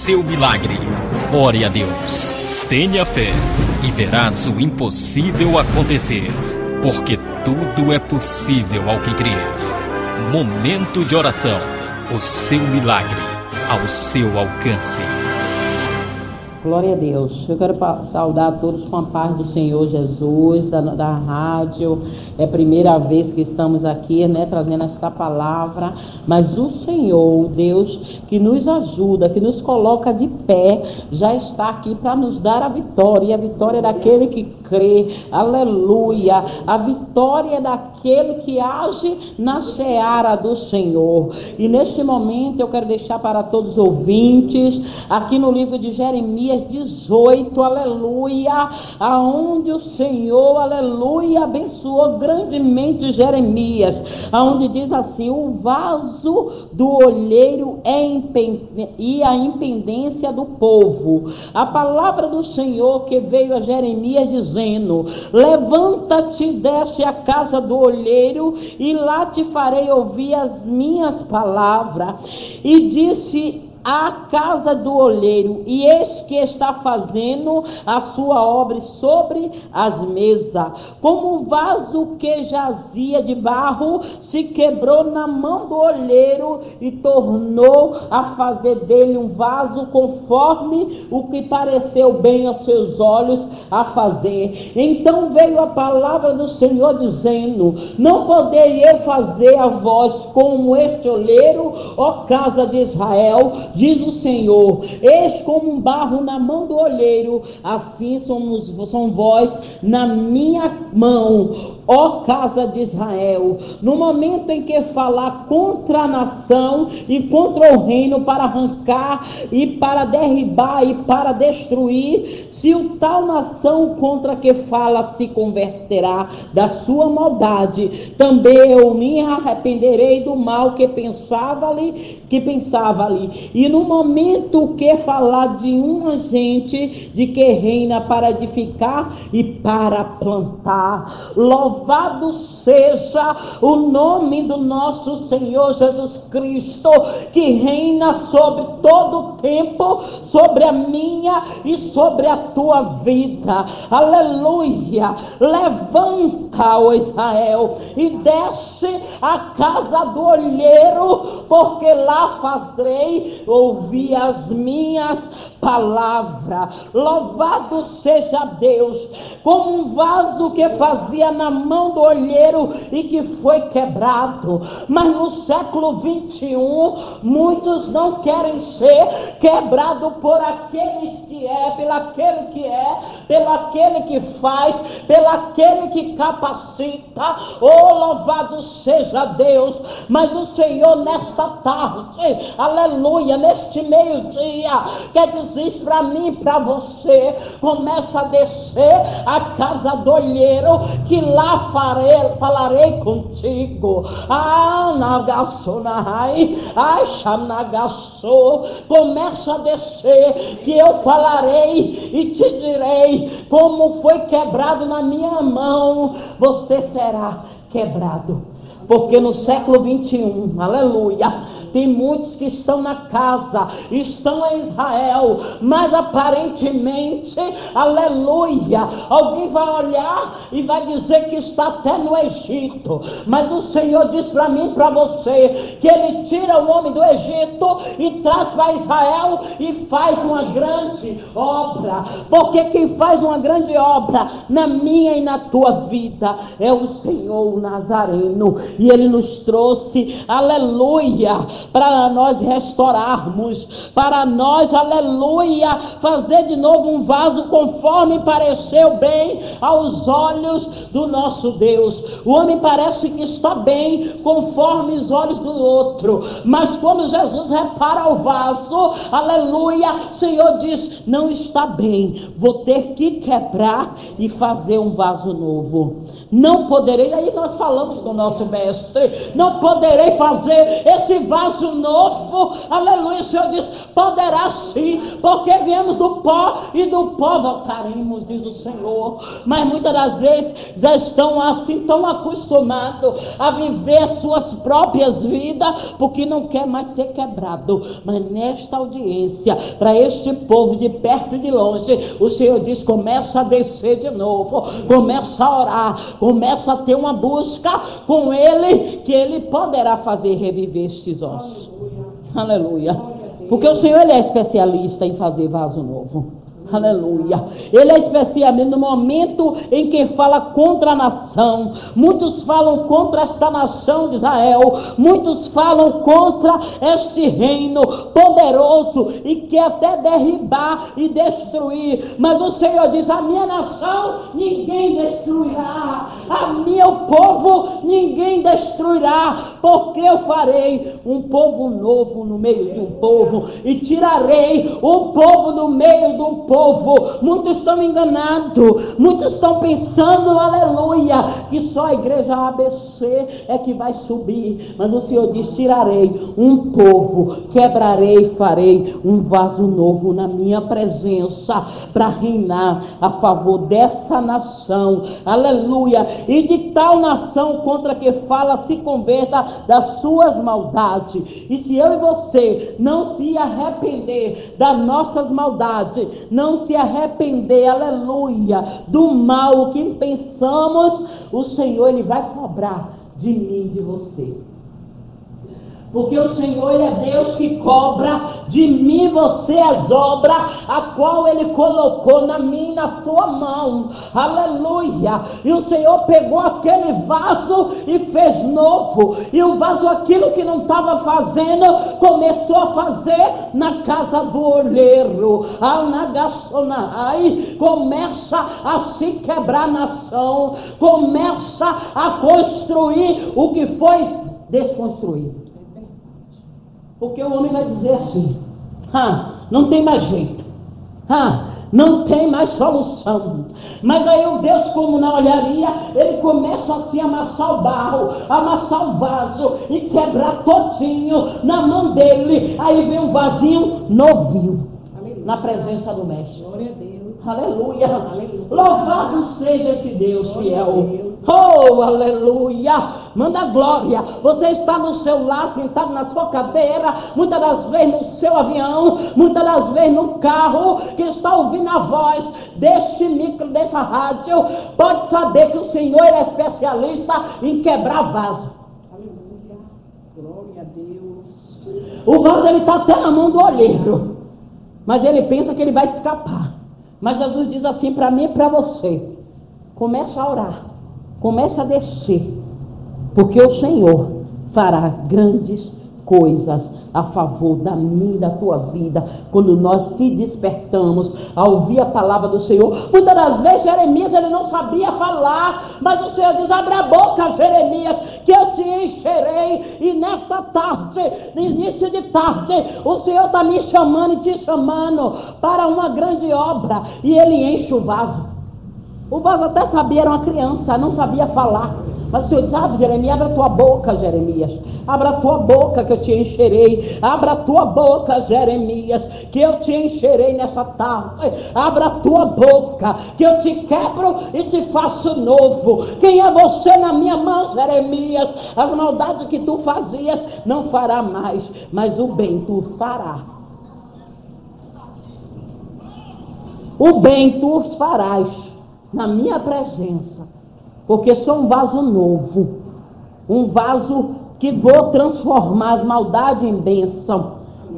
Seu milagre. Ore a Deus, tenha fé e verás o impossível acontecer, porque tudo é possível ao que crer. Momento de oração. O seu milagre ao seu alcance. Glória a Deus. Eu quero saudar todos com a paz do Senhor Jesus, da, da rádio. É a primeira vez que estamos aqui, né, trazendo esta palavra. Mas o Senhor, Deus que nos ajuda, que nos coloca de pé, já está aqui para nos dar a vitória. E a vitória é daquele que crê. Aleluia. A vitória é daquele que age na seara do Senhor. E neste momento eu quero deixar para todos os ouvintes, aqui no livro de Jeremias 18, aleluia, aonde o Senhor, aleluia, abençoou grandemente Jeremias, aonde diz assim: o vaso do olheiro é e a impendência do povo. A palavra do Senhor que veio a Jeremias dizendo: Levanta-te desce à casa do olheiro, e lá te farei ouvir as minhas palavras. E disse a casa do olheiro, e eis que está fazendo a sua obra sobre as mesas, como um vaso que jazia de barro, se quebrou na mão do olheiro e tornou a fazer dele um vaso conforme o que pareceu bem aos seus olhos a fazer. Então veio a palavra do Senhor dizendo: Não poderei eu fazer a vós como este olheiro, ó casa de Israel, diz o Senhor, eis como um barro na mão do olheiro, assim somos, são vós na minha mão, ó casa de Israel. No momento em que falar contra a nação e contra o reino para arrancar e para derribar e para destruir, se o tal nação contra que fala se converterá da sua maldade, também eu me arrependerei do mal que pensava ali, que pensava ali. E no momento que falar de uma gente de que reina para edificar e para plantar, louvado seja o nome do nosso Senhor Jesus Cristo, que reina sobre todo o tempo, sobre a minha e sobre a tua vida. Aleluia! Levanta, ó Israel, e desce à casa do olheiro, porque lá fazerei ouvir as minhas palavras. Louvado seja Deus, como um vaso que fazia na mão do olheiro e que foi quebrado. Mas no século 21, muitos não querem ser quebrado por aqueles que é, pelo aquele que é, pelo aquele que faz, pelo aquele que capacita. Oh, louvado seja Deus! Mas o Senhor nesta tarde, aleluia, neste meio-dia, quer dizer para mim para você, começa a descer a casa do olheiro, que lá farei, falarei contigo. Ah, começa a descer, que eu falarei e te direi como foi quebrado na minha mão, você será quebrado. Porque no século 21, aleluia, tem muitos que estão na casa, estão em Israel, mas aparentemente, aleluia, alguém vai olhar e vai dizer que está até no Egito, mas o Senhor diz para mim para você que Ele tira o homem do Egito e traz para Israel e faz uma grande obra, porque quem faz uma grande obra na minha e na tua vida é o Senhor Nazareno, e Ele nos trouxe, aleluia, para nós restaurarmos, para nós, aleluia, fazer de novo um vaso conforme pareceu bem aos olhos do nosso Deus. O homem parece que está bem conforme os olhos do outro, mas quando Jesus repara o vaso, aleluia, o Senhor diz: não está bem, vou ter que quebrar e fazer um vaso novo. Não poderei. Aí nós falamos com o nosso mestre. Não poderei fazer esse vaso novo. Aleluia. O Senhor diz: poderá sim, porque viemos do pó e do pó voltaremos, diz o Senhor. Mas muitas das vezes já estão assim tão acostumados a viver suas próprias vidas, porque não quer mais ser quebrado. Mas nesta audiência, para este povo de perto e de longe, o Senhor diz: começa a descer de novo, começa a orar, começa a ter uma busca com Ele, que Ele poderá fazer reviver estes ossos. Aleluia. Porque o Senhor ele é especialista em fazer vaso novo. Aleluia. Ele é especialmente no momento em que fala contra a nação. Muitos falam contra esta nação de Israel. Muitos falam contra este reino poderoso e quer até derribar e destruir. Mas o Senhor diz: A minha nação ninguém destruirá. A meu povo ninguém destruirá. Porque eu farei um povo novo no meio de um povo e tirarei o povo do meio de um povo povo. Muitos estão enganados, muitos estão pensando, aleluia, que só a igreja ABC é que vai subir. Mas o Senhor diz: tirarei um povo, quebrarei e farei um vaso novo na minha presença para reinar a favor dessa nação, aleluia. E de tal nação contra que fala se converta das suas maldades. E se eu e você não se arrepender das nossas maldades, não não se arrepender, aleluia, do mal que pensamos, o Senhor ele vai cobrar de mim, de você. Porque o Senhor ele é Deus que cobra de mim você as obras, a qual Ele colocou na minha na tua mão. Aleluia. E o Senhor pegou aquele vaso e fez novo. E o vaso, aquilo que não estava fazendo, começou a fazer na casa do olheiro. Anagassonai começa a se quebrar nação, começa a construir o que foi desconstruído. Porque o homem vai dizer assim: ah, não tem mais jeito, ah, não tem mais solução. Mas aí o Deus, como na olharia, ele começa assim a amassar o barro, amassar o vaso e quebrar todinho na mão dele. Aí vem um vasinho novinho na presença do Mestre. Glória a Deus. Aleluia. Aleluia. Louvado seja esse Deus fiel. Oh, aleluia! Manda glória. Você está no seu lar, sentado na sua cadeira, muitas das vezes no seu avião, muitas das vezes no carro, que está ouvindo a voz deste micro, dessa rádio. Pode saber que o Senhor é especialista em quebrar vaso. Aleluia. Glória a Deus. O vaso ele está até na mão do olheiro, mas ele pensa que ele vai escapar. Mas Jesus diz assim para mim e para você: começa a orar. Começa a descer, porque o Senhor fará grandes coisas a favor da minha e da tua vida, quando nós te despertamos a ouvir a palavra do Senhor. Muitas das vezes Jeremias ele não sabia falar, mas o Senhor diz: abre a boca, Jeremias, que eu te encherei. E nesta tarde, no início de tarde, o Senhor está me chamando e te chamando para uma grande obra, e ele enche o vaso. O vaso até sabia, era uma criança, não sabia falar. Mas o Senhor diz: abre, Jeremias, abre a tua boca, Jeremias. Abra a tua boca que eu te encherei. Abra a tua boca, Jeremias, que eu te encherei nessa tarde. Abra a tua boca, que eu te quebro e te faço novo. Quem é você na minha mão, Jeremias? As maldades que tu fazias não fará mais, mas o bem tu fará. O bem tu farás na minha presença, porque sou um vaso novo, um vaso que vou transformar as maldades em bênção,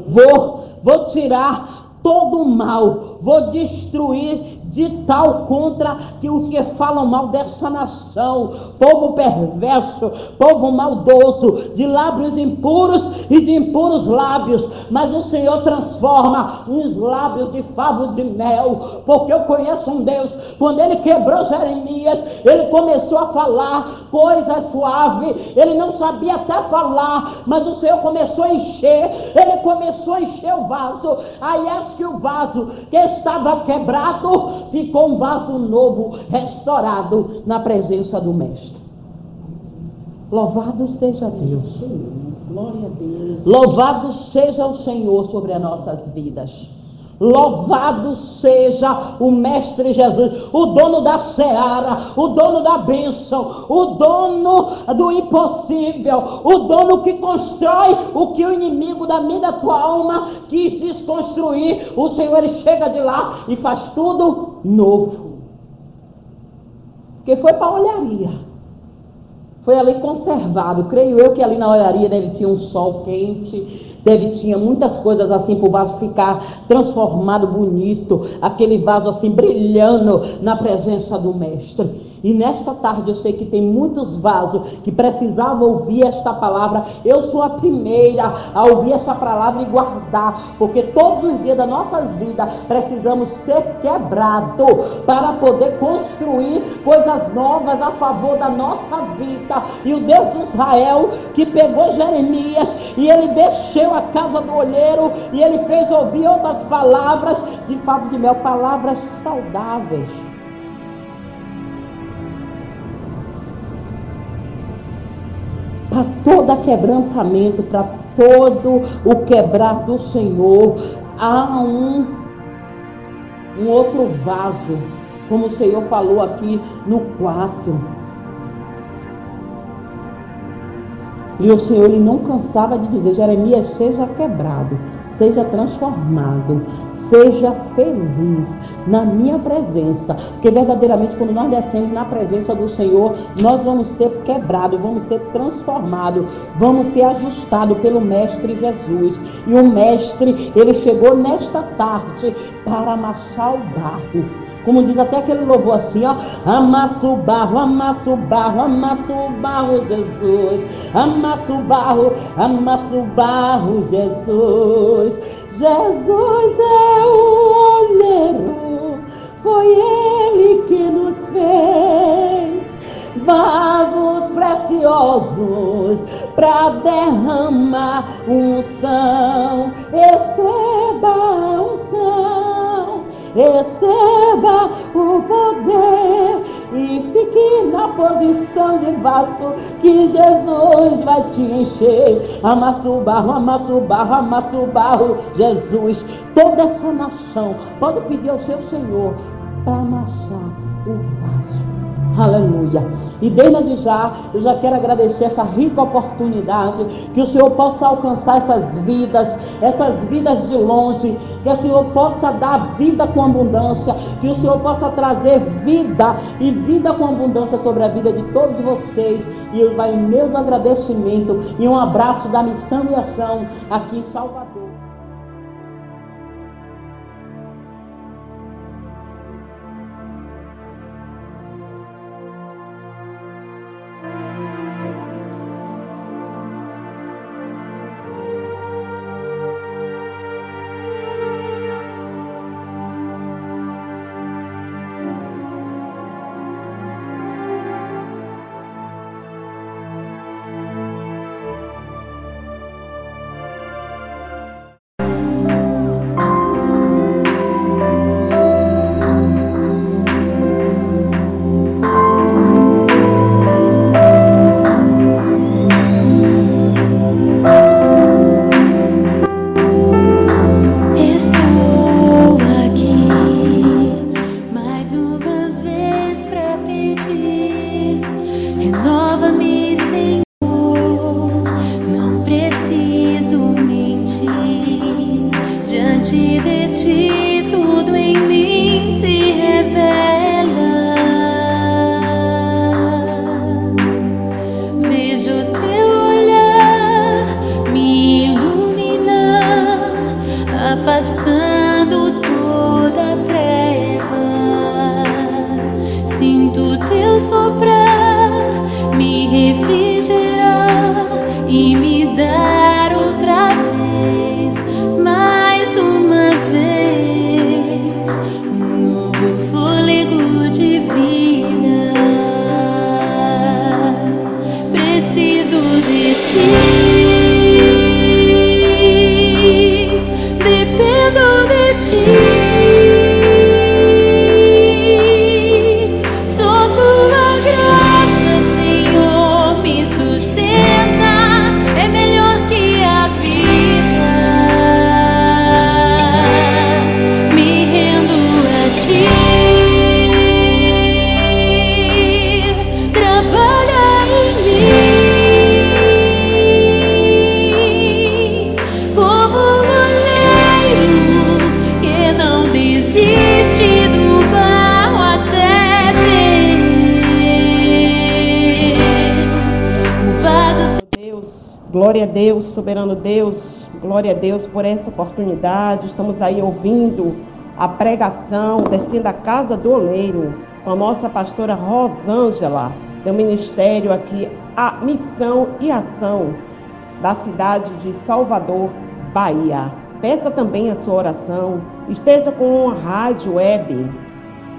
vou, vou tirar todo o mal, vou destruir de tal contra que os que falam mal dessa nação, povo perverso, povo maldoso, de lábios impuros e de impuros lábios, mas o Senhor transforma uns lábios de favo de mel, porque eu conheço um Deus, quando ele quebrou Jeremias, ele começou a falar coisas suaves, ele não sabia até falar, mas o Senhor começou a encher, ele começou a encher o vaso, aí acho que o vaso que estava quebrado, ficou um vaso novo, restaurado na presença do Mestre. Louvado seja Deus. Glória a Deus. Louvado seja o Senhor sobre as nossas vidas. Louvado seja o Mestre Jesus, o dono da seara, o dono da bênção, o dono do impossível, o dono que constrói o que o inimigo da minha da tua alma quis desconstruir. O Senhor ele chega de lá e faz tudo novo. Porque foi para a olharia foi ali conservado. Creio eu que ali na olharia deve tinha um sol quente, deve tinha muitas coisas assim para o vaso ficar transformado, bonito, aquele vaso assim brilhando na presença do mestre. E nesta tarde eu sei que tem muitos vasos que precisavam ouvir esta palavra. Eu sou a primeira a ouvir essa palavra e guardar, porque todos os dias das nossas vidas precisamos ser quebrados para poder construir coisas novas a favor da nossa vida. E o Deus de Israel que pegou Jeremias e ele desceu a casa do olheiro e ele fez ouvir outras palavras de favo de mel, palavras saudáveis para todo quebrantamento, para todo o quebrar do Senhor, há um, um outro vaso, como o Senhor falou aqui no quarto. E o Senhor ele não cansava de dizer: Jeremias, seja quebrado, seja transformado, seja feliz na minha presença. Porque verdadeiramente, quando nós descemos na presença do Senhor, nós vamos ser quebrados, vamos ser transformados, vamos ser ajustados pelo Mestre Jesus. E o Mestre, ele chegou nesta tarde para amassar o barro. Como diz até aquele louvor assim, ó. Amassa o barro, amassa o barro, amassa o barro, Jesus. Amassa o barro, amassa o barro, Jesus. Jesus é o olheiro, foi Ele que nos fez vasos preciosos para derramar unção. Receba a unção, receba o poder e fique na posição de vaso que Jesus vai te encher. Amassa o barro, amassa o barro, amassa o barro. Jesus, toda essa nação pode pedir ao seu Senhor para amassar o vaso. Aleluia. E desde já, eu já quero agradecer essa rica oportunidade, que o Senhor possa alcançar essas vidas, essas vidas de longe, que o Senhor possa dar vida com abundância, que o Senhor possa trazer vida e vida com abundância sobre a vida de todos vocês. E vai meus agradecimentos e um abraço da missão e ação aqui em Salvador. Deus por essa oportunidade. Estamos aí ouvindo a pregação, descendo a casa do oleiro, com a nossa pastora Rosângela, do ministério aqui, a Missão e Ação, da cidade de Salvador, Bahia. Peça também a sua oração, esteja com a rádio web,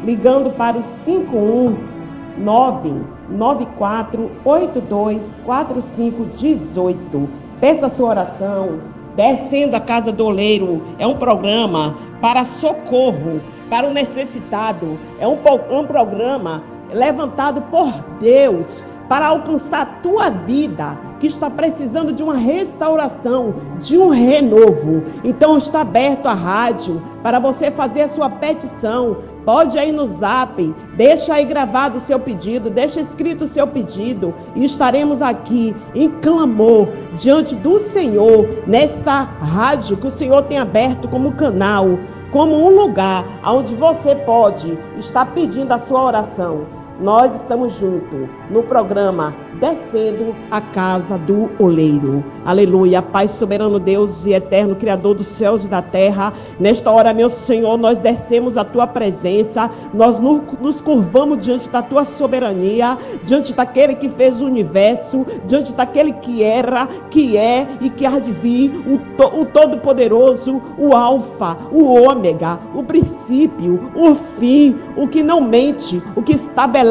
ligando para o 519 94824518. Peça a sua oração. Descendo a Casa do Oleiro é um programa para socorro, para o necessitado. É um, um programa levantado por Deus para alcançar a tua vida que está precisando de uma restauração, de um renovo. Então está aberto a rádio para você fazer a sua petição. Pode aí no zap, deixa aí gravado o seu pedido, deixa escrito o seu pedido e estaremos aqui em clamor diante do Senhor, nesta rádio que o Senhor tem aberto como canal, como um lugar onde você pode estar pedindo a sua oração. Nós estamos juntos no programa Descendo a Casa do Oleiro. Aleluia. Pai soberano Deus e eterno Criador dos céus e da terra. Nesta hora, meu Senhor, nós descemos a tua presença. Nós nos curvamos diante da tua soberania, diante daquele que fez o universo, diante daquele que era, que é e que há de vir, o, to, o Todo-Poderoso, o Alfa, o Ômega, o princípio, o fim, o que não mente, o que estabelece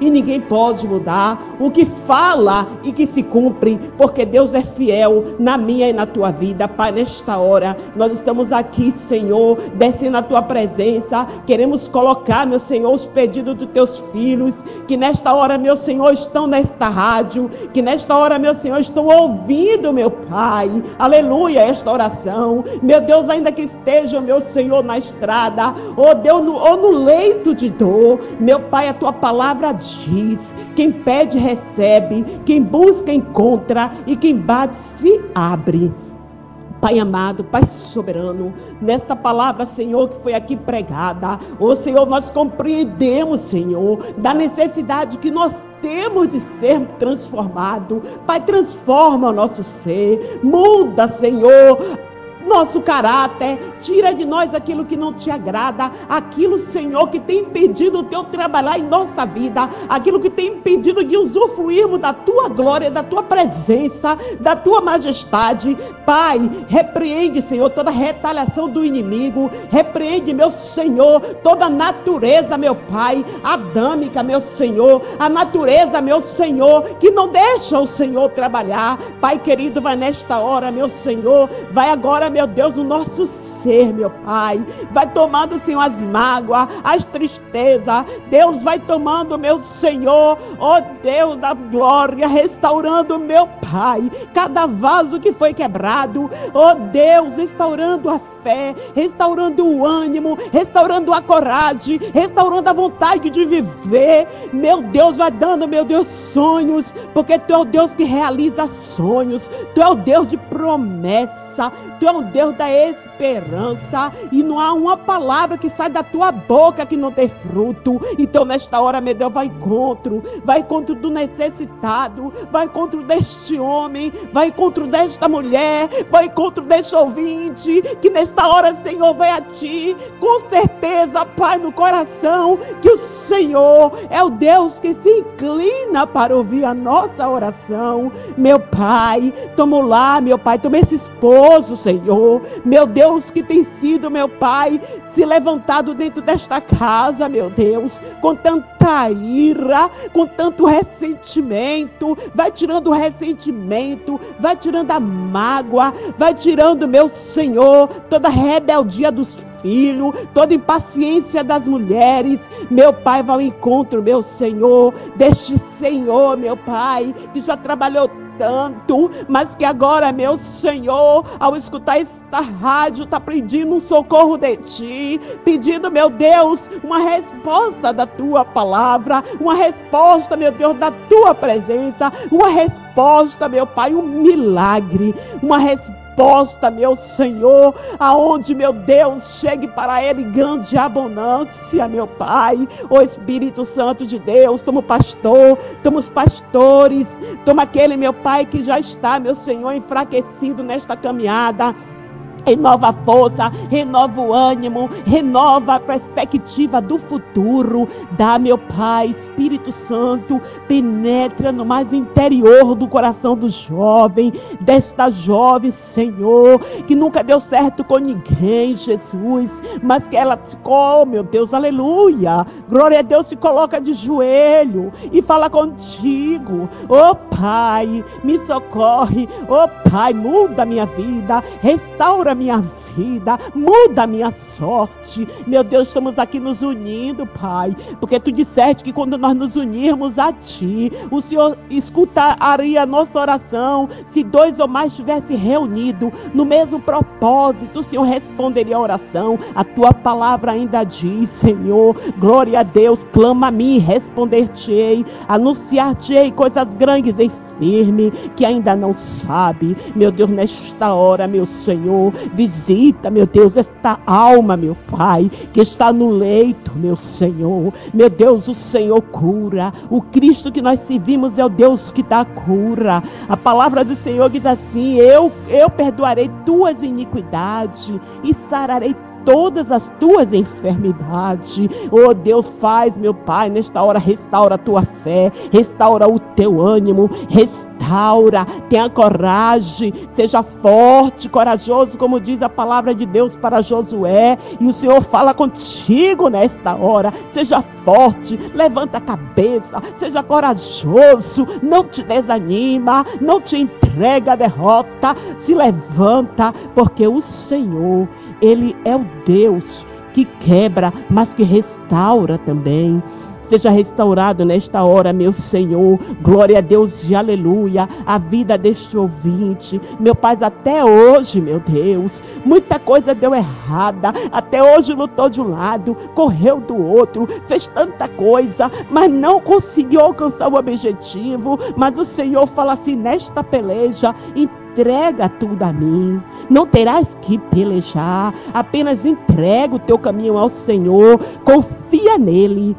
e ninguém pode mudar, o que fala e que se cumpre, porque Deus é fiel na minha e na tua vida. Pai, nesta hora, nós estamos aqui, Senhor, descendo a tua presença, queremos colocar, meu Senhor, os pedidos dos teus filhos, que nesta hora, meu Senhor, estão nesta rádio, que nesta hora, meu Senhor, estão ouvindo, meu Pai, aleluia, esta oração, meu Deus, ainda que estejam, meu Senhor, na estrada, ou Deus, ou no leito de dor, meu Pai, a tua palavra diz: quem pede, recebe, quem busca, encontra, e quem bate, se abre. Pai amado, Pai soberano, nesta palavra, Senhor, que foi aqui pregada, ô Senhor, nós compreendemos, Senhor, da necessidade que nós temos de ser transformado. Pai, transforma o nosso ser, muda, Senhor, nosso caráter, tira de nós aquilo que não te agrada, aquilo, Senhor, que tem impedido o teu trabalhar em nossa vida, aquilo que tem impedido de usufruirmos da tua glória, da tua presença, da tua majestade. Pai, repreende, Senhor, toda retaliação do inimigo, repreende, meu Senhor, toda a natureza, meu Pai, adâmica, meu Senhor, a natureza, meu Senhor, que não deixa o Senhor trabalhar. Pai querido, vai nesta hora, meu Senhor, vai agora meu Deus, o nosso ser, meu Pai. Vai tomando, Senhor, as mágoas, as tristezas. Deus vai tomando, meu Senhor, ó oh, Deus da glória, restaurando, meu Pai, cada vaso que foi quebrado. Ó oh, Deus, restaurando a fé, restaurando o ânimo, restaurando a coragem, restaurando a vontade de viver. Meu Deus, vai dando, meu Deus, sonhos, porque tu é o Deus que realiza sonhos, tu é o Deus de promessa, tu é o Deus da esperança, e não há uma palavra que sai da tua boca que não tem fruto. Então, nesta hora, meu Deus, vai encontro, vai encontro do necessitado, vai encontro deste homem, vai encontro desta mulher, vai encontro deste ouvinte, que nesta hora, Senhor, vai a Ti, com certeza, Pai, no coração, que o Senhor é o Deus que se inclina para ouvir a nossa oração. Meu Pai, toma lá, meu Pai, toma esse esposo, Senhor, meu Deus, que tem sido, meu Pai, se levantado dentro desta casa, meu Deus, com tanta ira, com tanto ressentimento, vai tirando o ressentimento, vai tirando a mágoa, vai tirando, meu Senhor, toda rebeldia dos filhos, toda impaciência das mulheres. Meu Pai, vai ao encontro, meu Senhor, deste Senhor, meu Pai, que já trabalhou tanto, mas que agora, meu Senhor, ao escutar esta rádio, está pedindo um socorro de ti, pedindo, meu Deus, uma resposta da tua palavra, uma resposta, meu Deus, da tua presença, uma resposta, meu Pai, um milagre, uma resposta resposta, meu Senhor, aonde, meu Deus, chegue para ele grande abundância, meu Pai. O Espírito Santo de Deus, toma o pastor, toma os pastores, toma aquele, meu Pai, que já está, meu Senhor, enfraquecido nesta caminhada. Renova a força, renova o ânimo, renova a perspectiva do futuro. Dá, meu Pai, Espírito Santo, penetra no mais interior do coração do jovem, desta jovem, Senhor, que nunca deu certo com ninguém, Jesus, mas que ela, oh meu Deus, aleluia, glória a Deus, se coloca de joelho e fala contigo. Oh Pai, me socorre, oh Pai, muda minha vida, restaura a minha vida, muda a minha sorte. Meu Deus, estamos aqui nos unindo, Pai, porque tu disseste que quando nós nos unirmos a ti, o Senhor escutaria a nossa oração. Se dois ou mais estivessem reunidos no mesmo propósito, o Senhor responderia a oração. A tua palavra ainda diz, Senhor, glória a Deus, clama a mim, responder-te-ei, anunciar-te-ei coisas grandes em firme, que ainda não sabe. Meu Deus, nesta hora, meu Senhor, visita, meu Deus, esta alma, meu Pai, que está no leito, meu Senhor. Meu Deus, o Senhor cura. O Cristo que nós servimos é o Deus que dá cura. A palavra do Senhor diz assim: Eu, eu perdoarei tuas iniquidades e sararei todas as tuas enfermidades. Oh Deus, faz, meu Pai, nesta hora restaura a tua fé, restaura o teu ânimo, restaura, tenha coragem, seja forte, corajoso, como diz a palavra de Deus para Josué. E o Senhor fala contigo nesta hora. Seja forte, levanta a cabeça, seja corajoso, não te desanima, não te entrega a derrota, se levanta, porque o Senhor ele é o Deus que quebra, mas que restaura também. Seja restaurado nesta hora, meu Senhor. Glória a Deus e aleluia. A vida deste ouvinte. Meu Pai, até hoje, meu Deus, muita coisa deu errada. Até hoje lutou de um lado, correu do outro, fez tanta coisa, mas não conseguiu alcançar o objetivo. Mas o Senhor fala assim: nesta peleja, entrega tudo a mim. Não terás que pelejar, apenas entrega o teu caminho ao Senhor, confia nele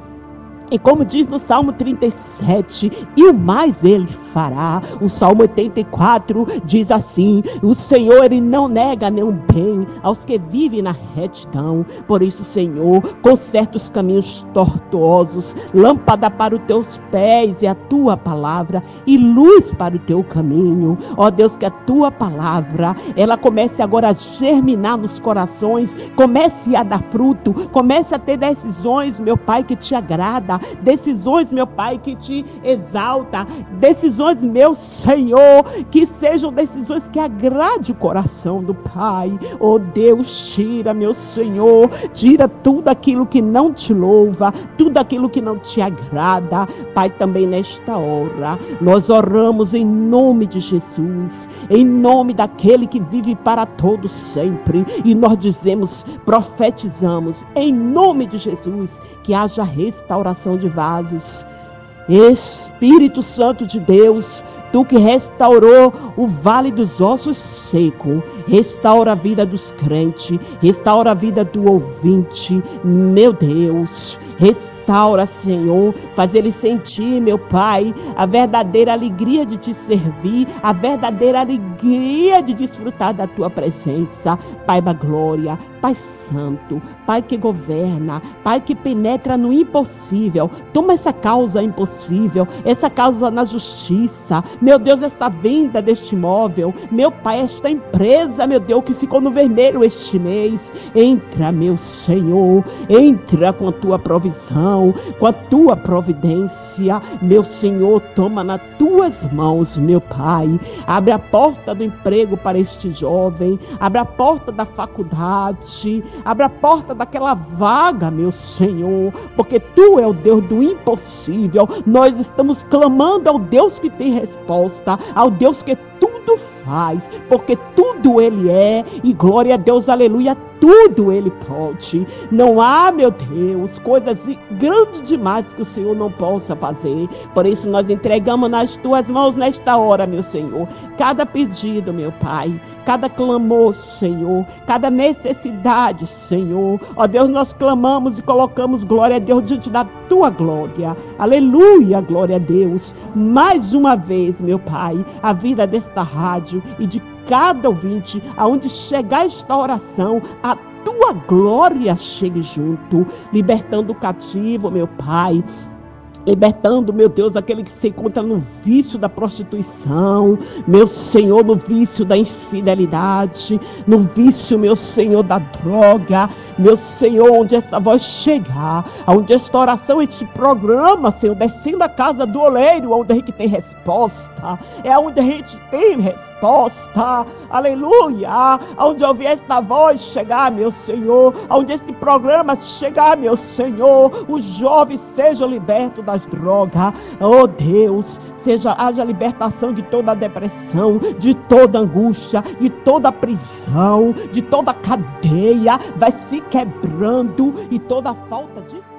e como diz no Salmo 37, e o mais ele fará. O Salmo 84 diz assim: O Senhor ele não nega nenhum bem aos que vivem na retidão. Por isso, Senhor, conserta os caminhos tortuosos, lâmpada para os teus pés e a tua palavra, e luz para o teu caminho. Ó Deus, que a tua palavra ela comece agora a germinar nos corações, comece a dar fruto, comece a ter decisões, meu Pai, que te agrada decisões, meu Pai, que te exalta, decisões, meu Senhor, que sejam decisões que agrade o coração do Pai. Oh Deus, tira, meu Senhor, tira tudo aquilo que não te louva, tudo aquilo que não te agrada. Pai, também nesta hora, nós oramos em nome de Jesus, em nome daquele que vive para todos sempre, e nós dizemos, profetizamos em nome de Jesus que haja restauração de vasos. Espírito Santo de Deus, tu que restaurou o vale dos ossos seco, restaura a vida dos crentes, restaura a vida do ouvinte, meu Deus, restaura, Senhor, faz ele sentir, meu Pai, a verdadeira alegria de te servir, a verdadeira alegria de desfrutar da tua presença, Pai da glória, Pai Santo, Pai que governa, Pai que penetra no impossível. Toma essa causa impossível, essa causa na justiça. Meu Deus, essa venda deste imóvel. Meu Pai, esta empresa, meu Deus, que ficou no vermelho este mês. Entra, meu Senhor, entra com a tua provisão, com a tua providência. Meu Senhor, toma nas tuas mãos, meu Pai. Abre a porta do emprego para este jovem, abre a porta da faculdade ti. Abre a porta daquela vaga, meu Senhor, porque tu é o Deus do impossível. Nós estamos clamando ao Deus que tem resposta, ao Deus que tudo faz, porque tudo Ele é, e glória a Deus, aleluia, tudo Ele pode. Não há, meu Deus, coisas grandes demais que o Senhor não possa fazer. Por isso nós entregamos nas tuas mãos nesta hora, meu Senhor, cada pedido, meu Pai, cada clamor, Senhor, cada necessidade, Senhor. Ó Deus, nós clamamos e colocamos glória a Deus diante da tua glória. Aleluia, glória a Deus. Mais uma vez, meu Pai, a vida desta rádio e de cada ouvinte, aonde chegar esta oração, a tua glória chegue junto, libertando o cativo, meu Pai, Libertando, meu Deus, aquele que se encontra no vício da prostituição, meu Senhor, no vício da infidelidade, no vício, meu Senhor, da droga, meu Senhor, onde essa voz chegar, onde esta oração, este programa, Senhor, descendo a casa do oleiro, onde a gente tem resposta, é onde a gente tem resposta, aleluia, onde ouvir esta voz chegar, meu Senhor, onde este programa chegar, meu Senhor, os jovens sejam libertos das drogas, oh Deus, seja haja libertação de toda depressão, de toda angústia, de toda prisão, de toda cadeia, vai se quebrando e toda falta de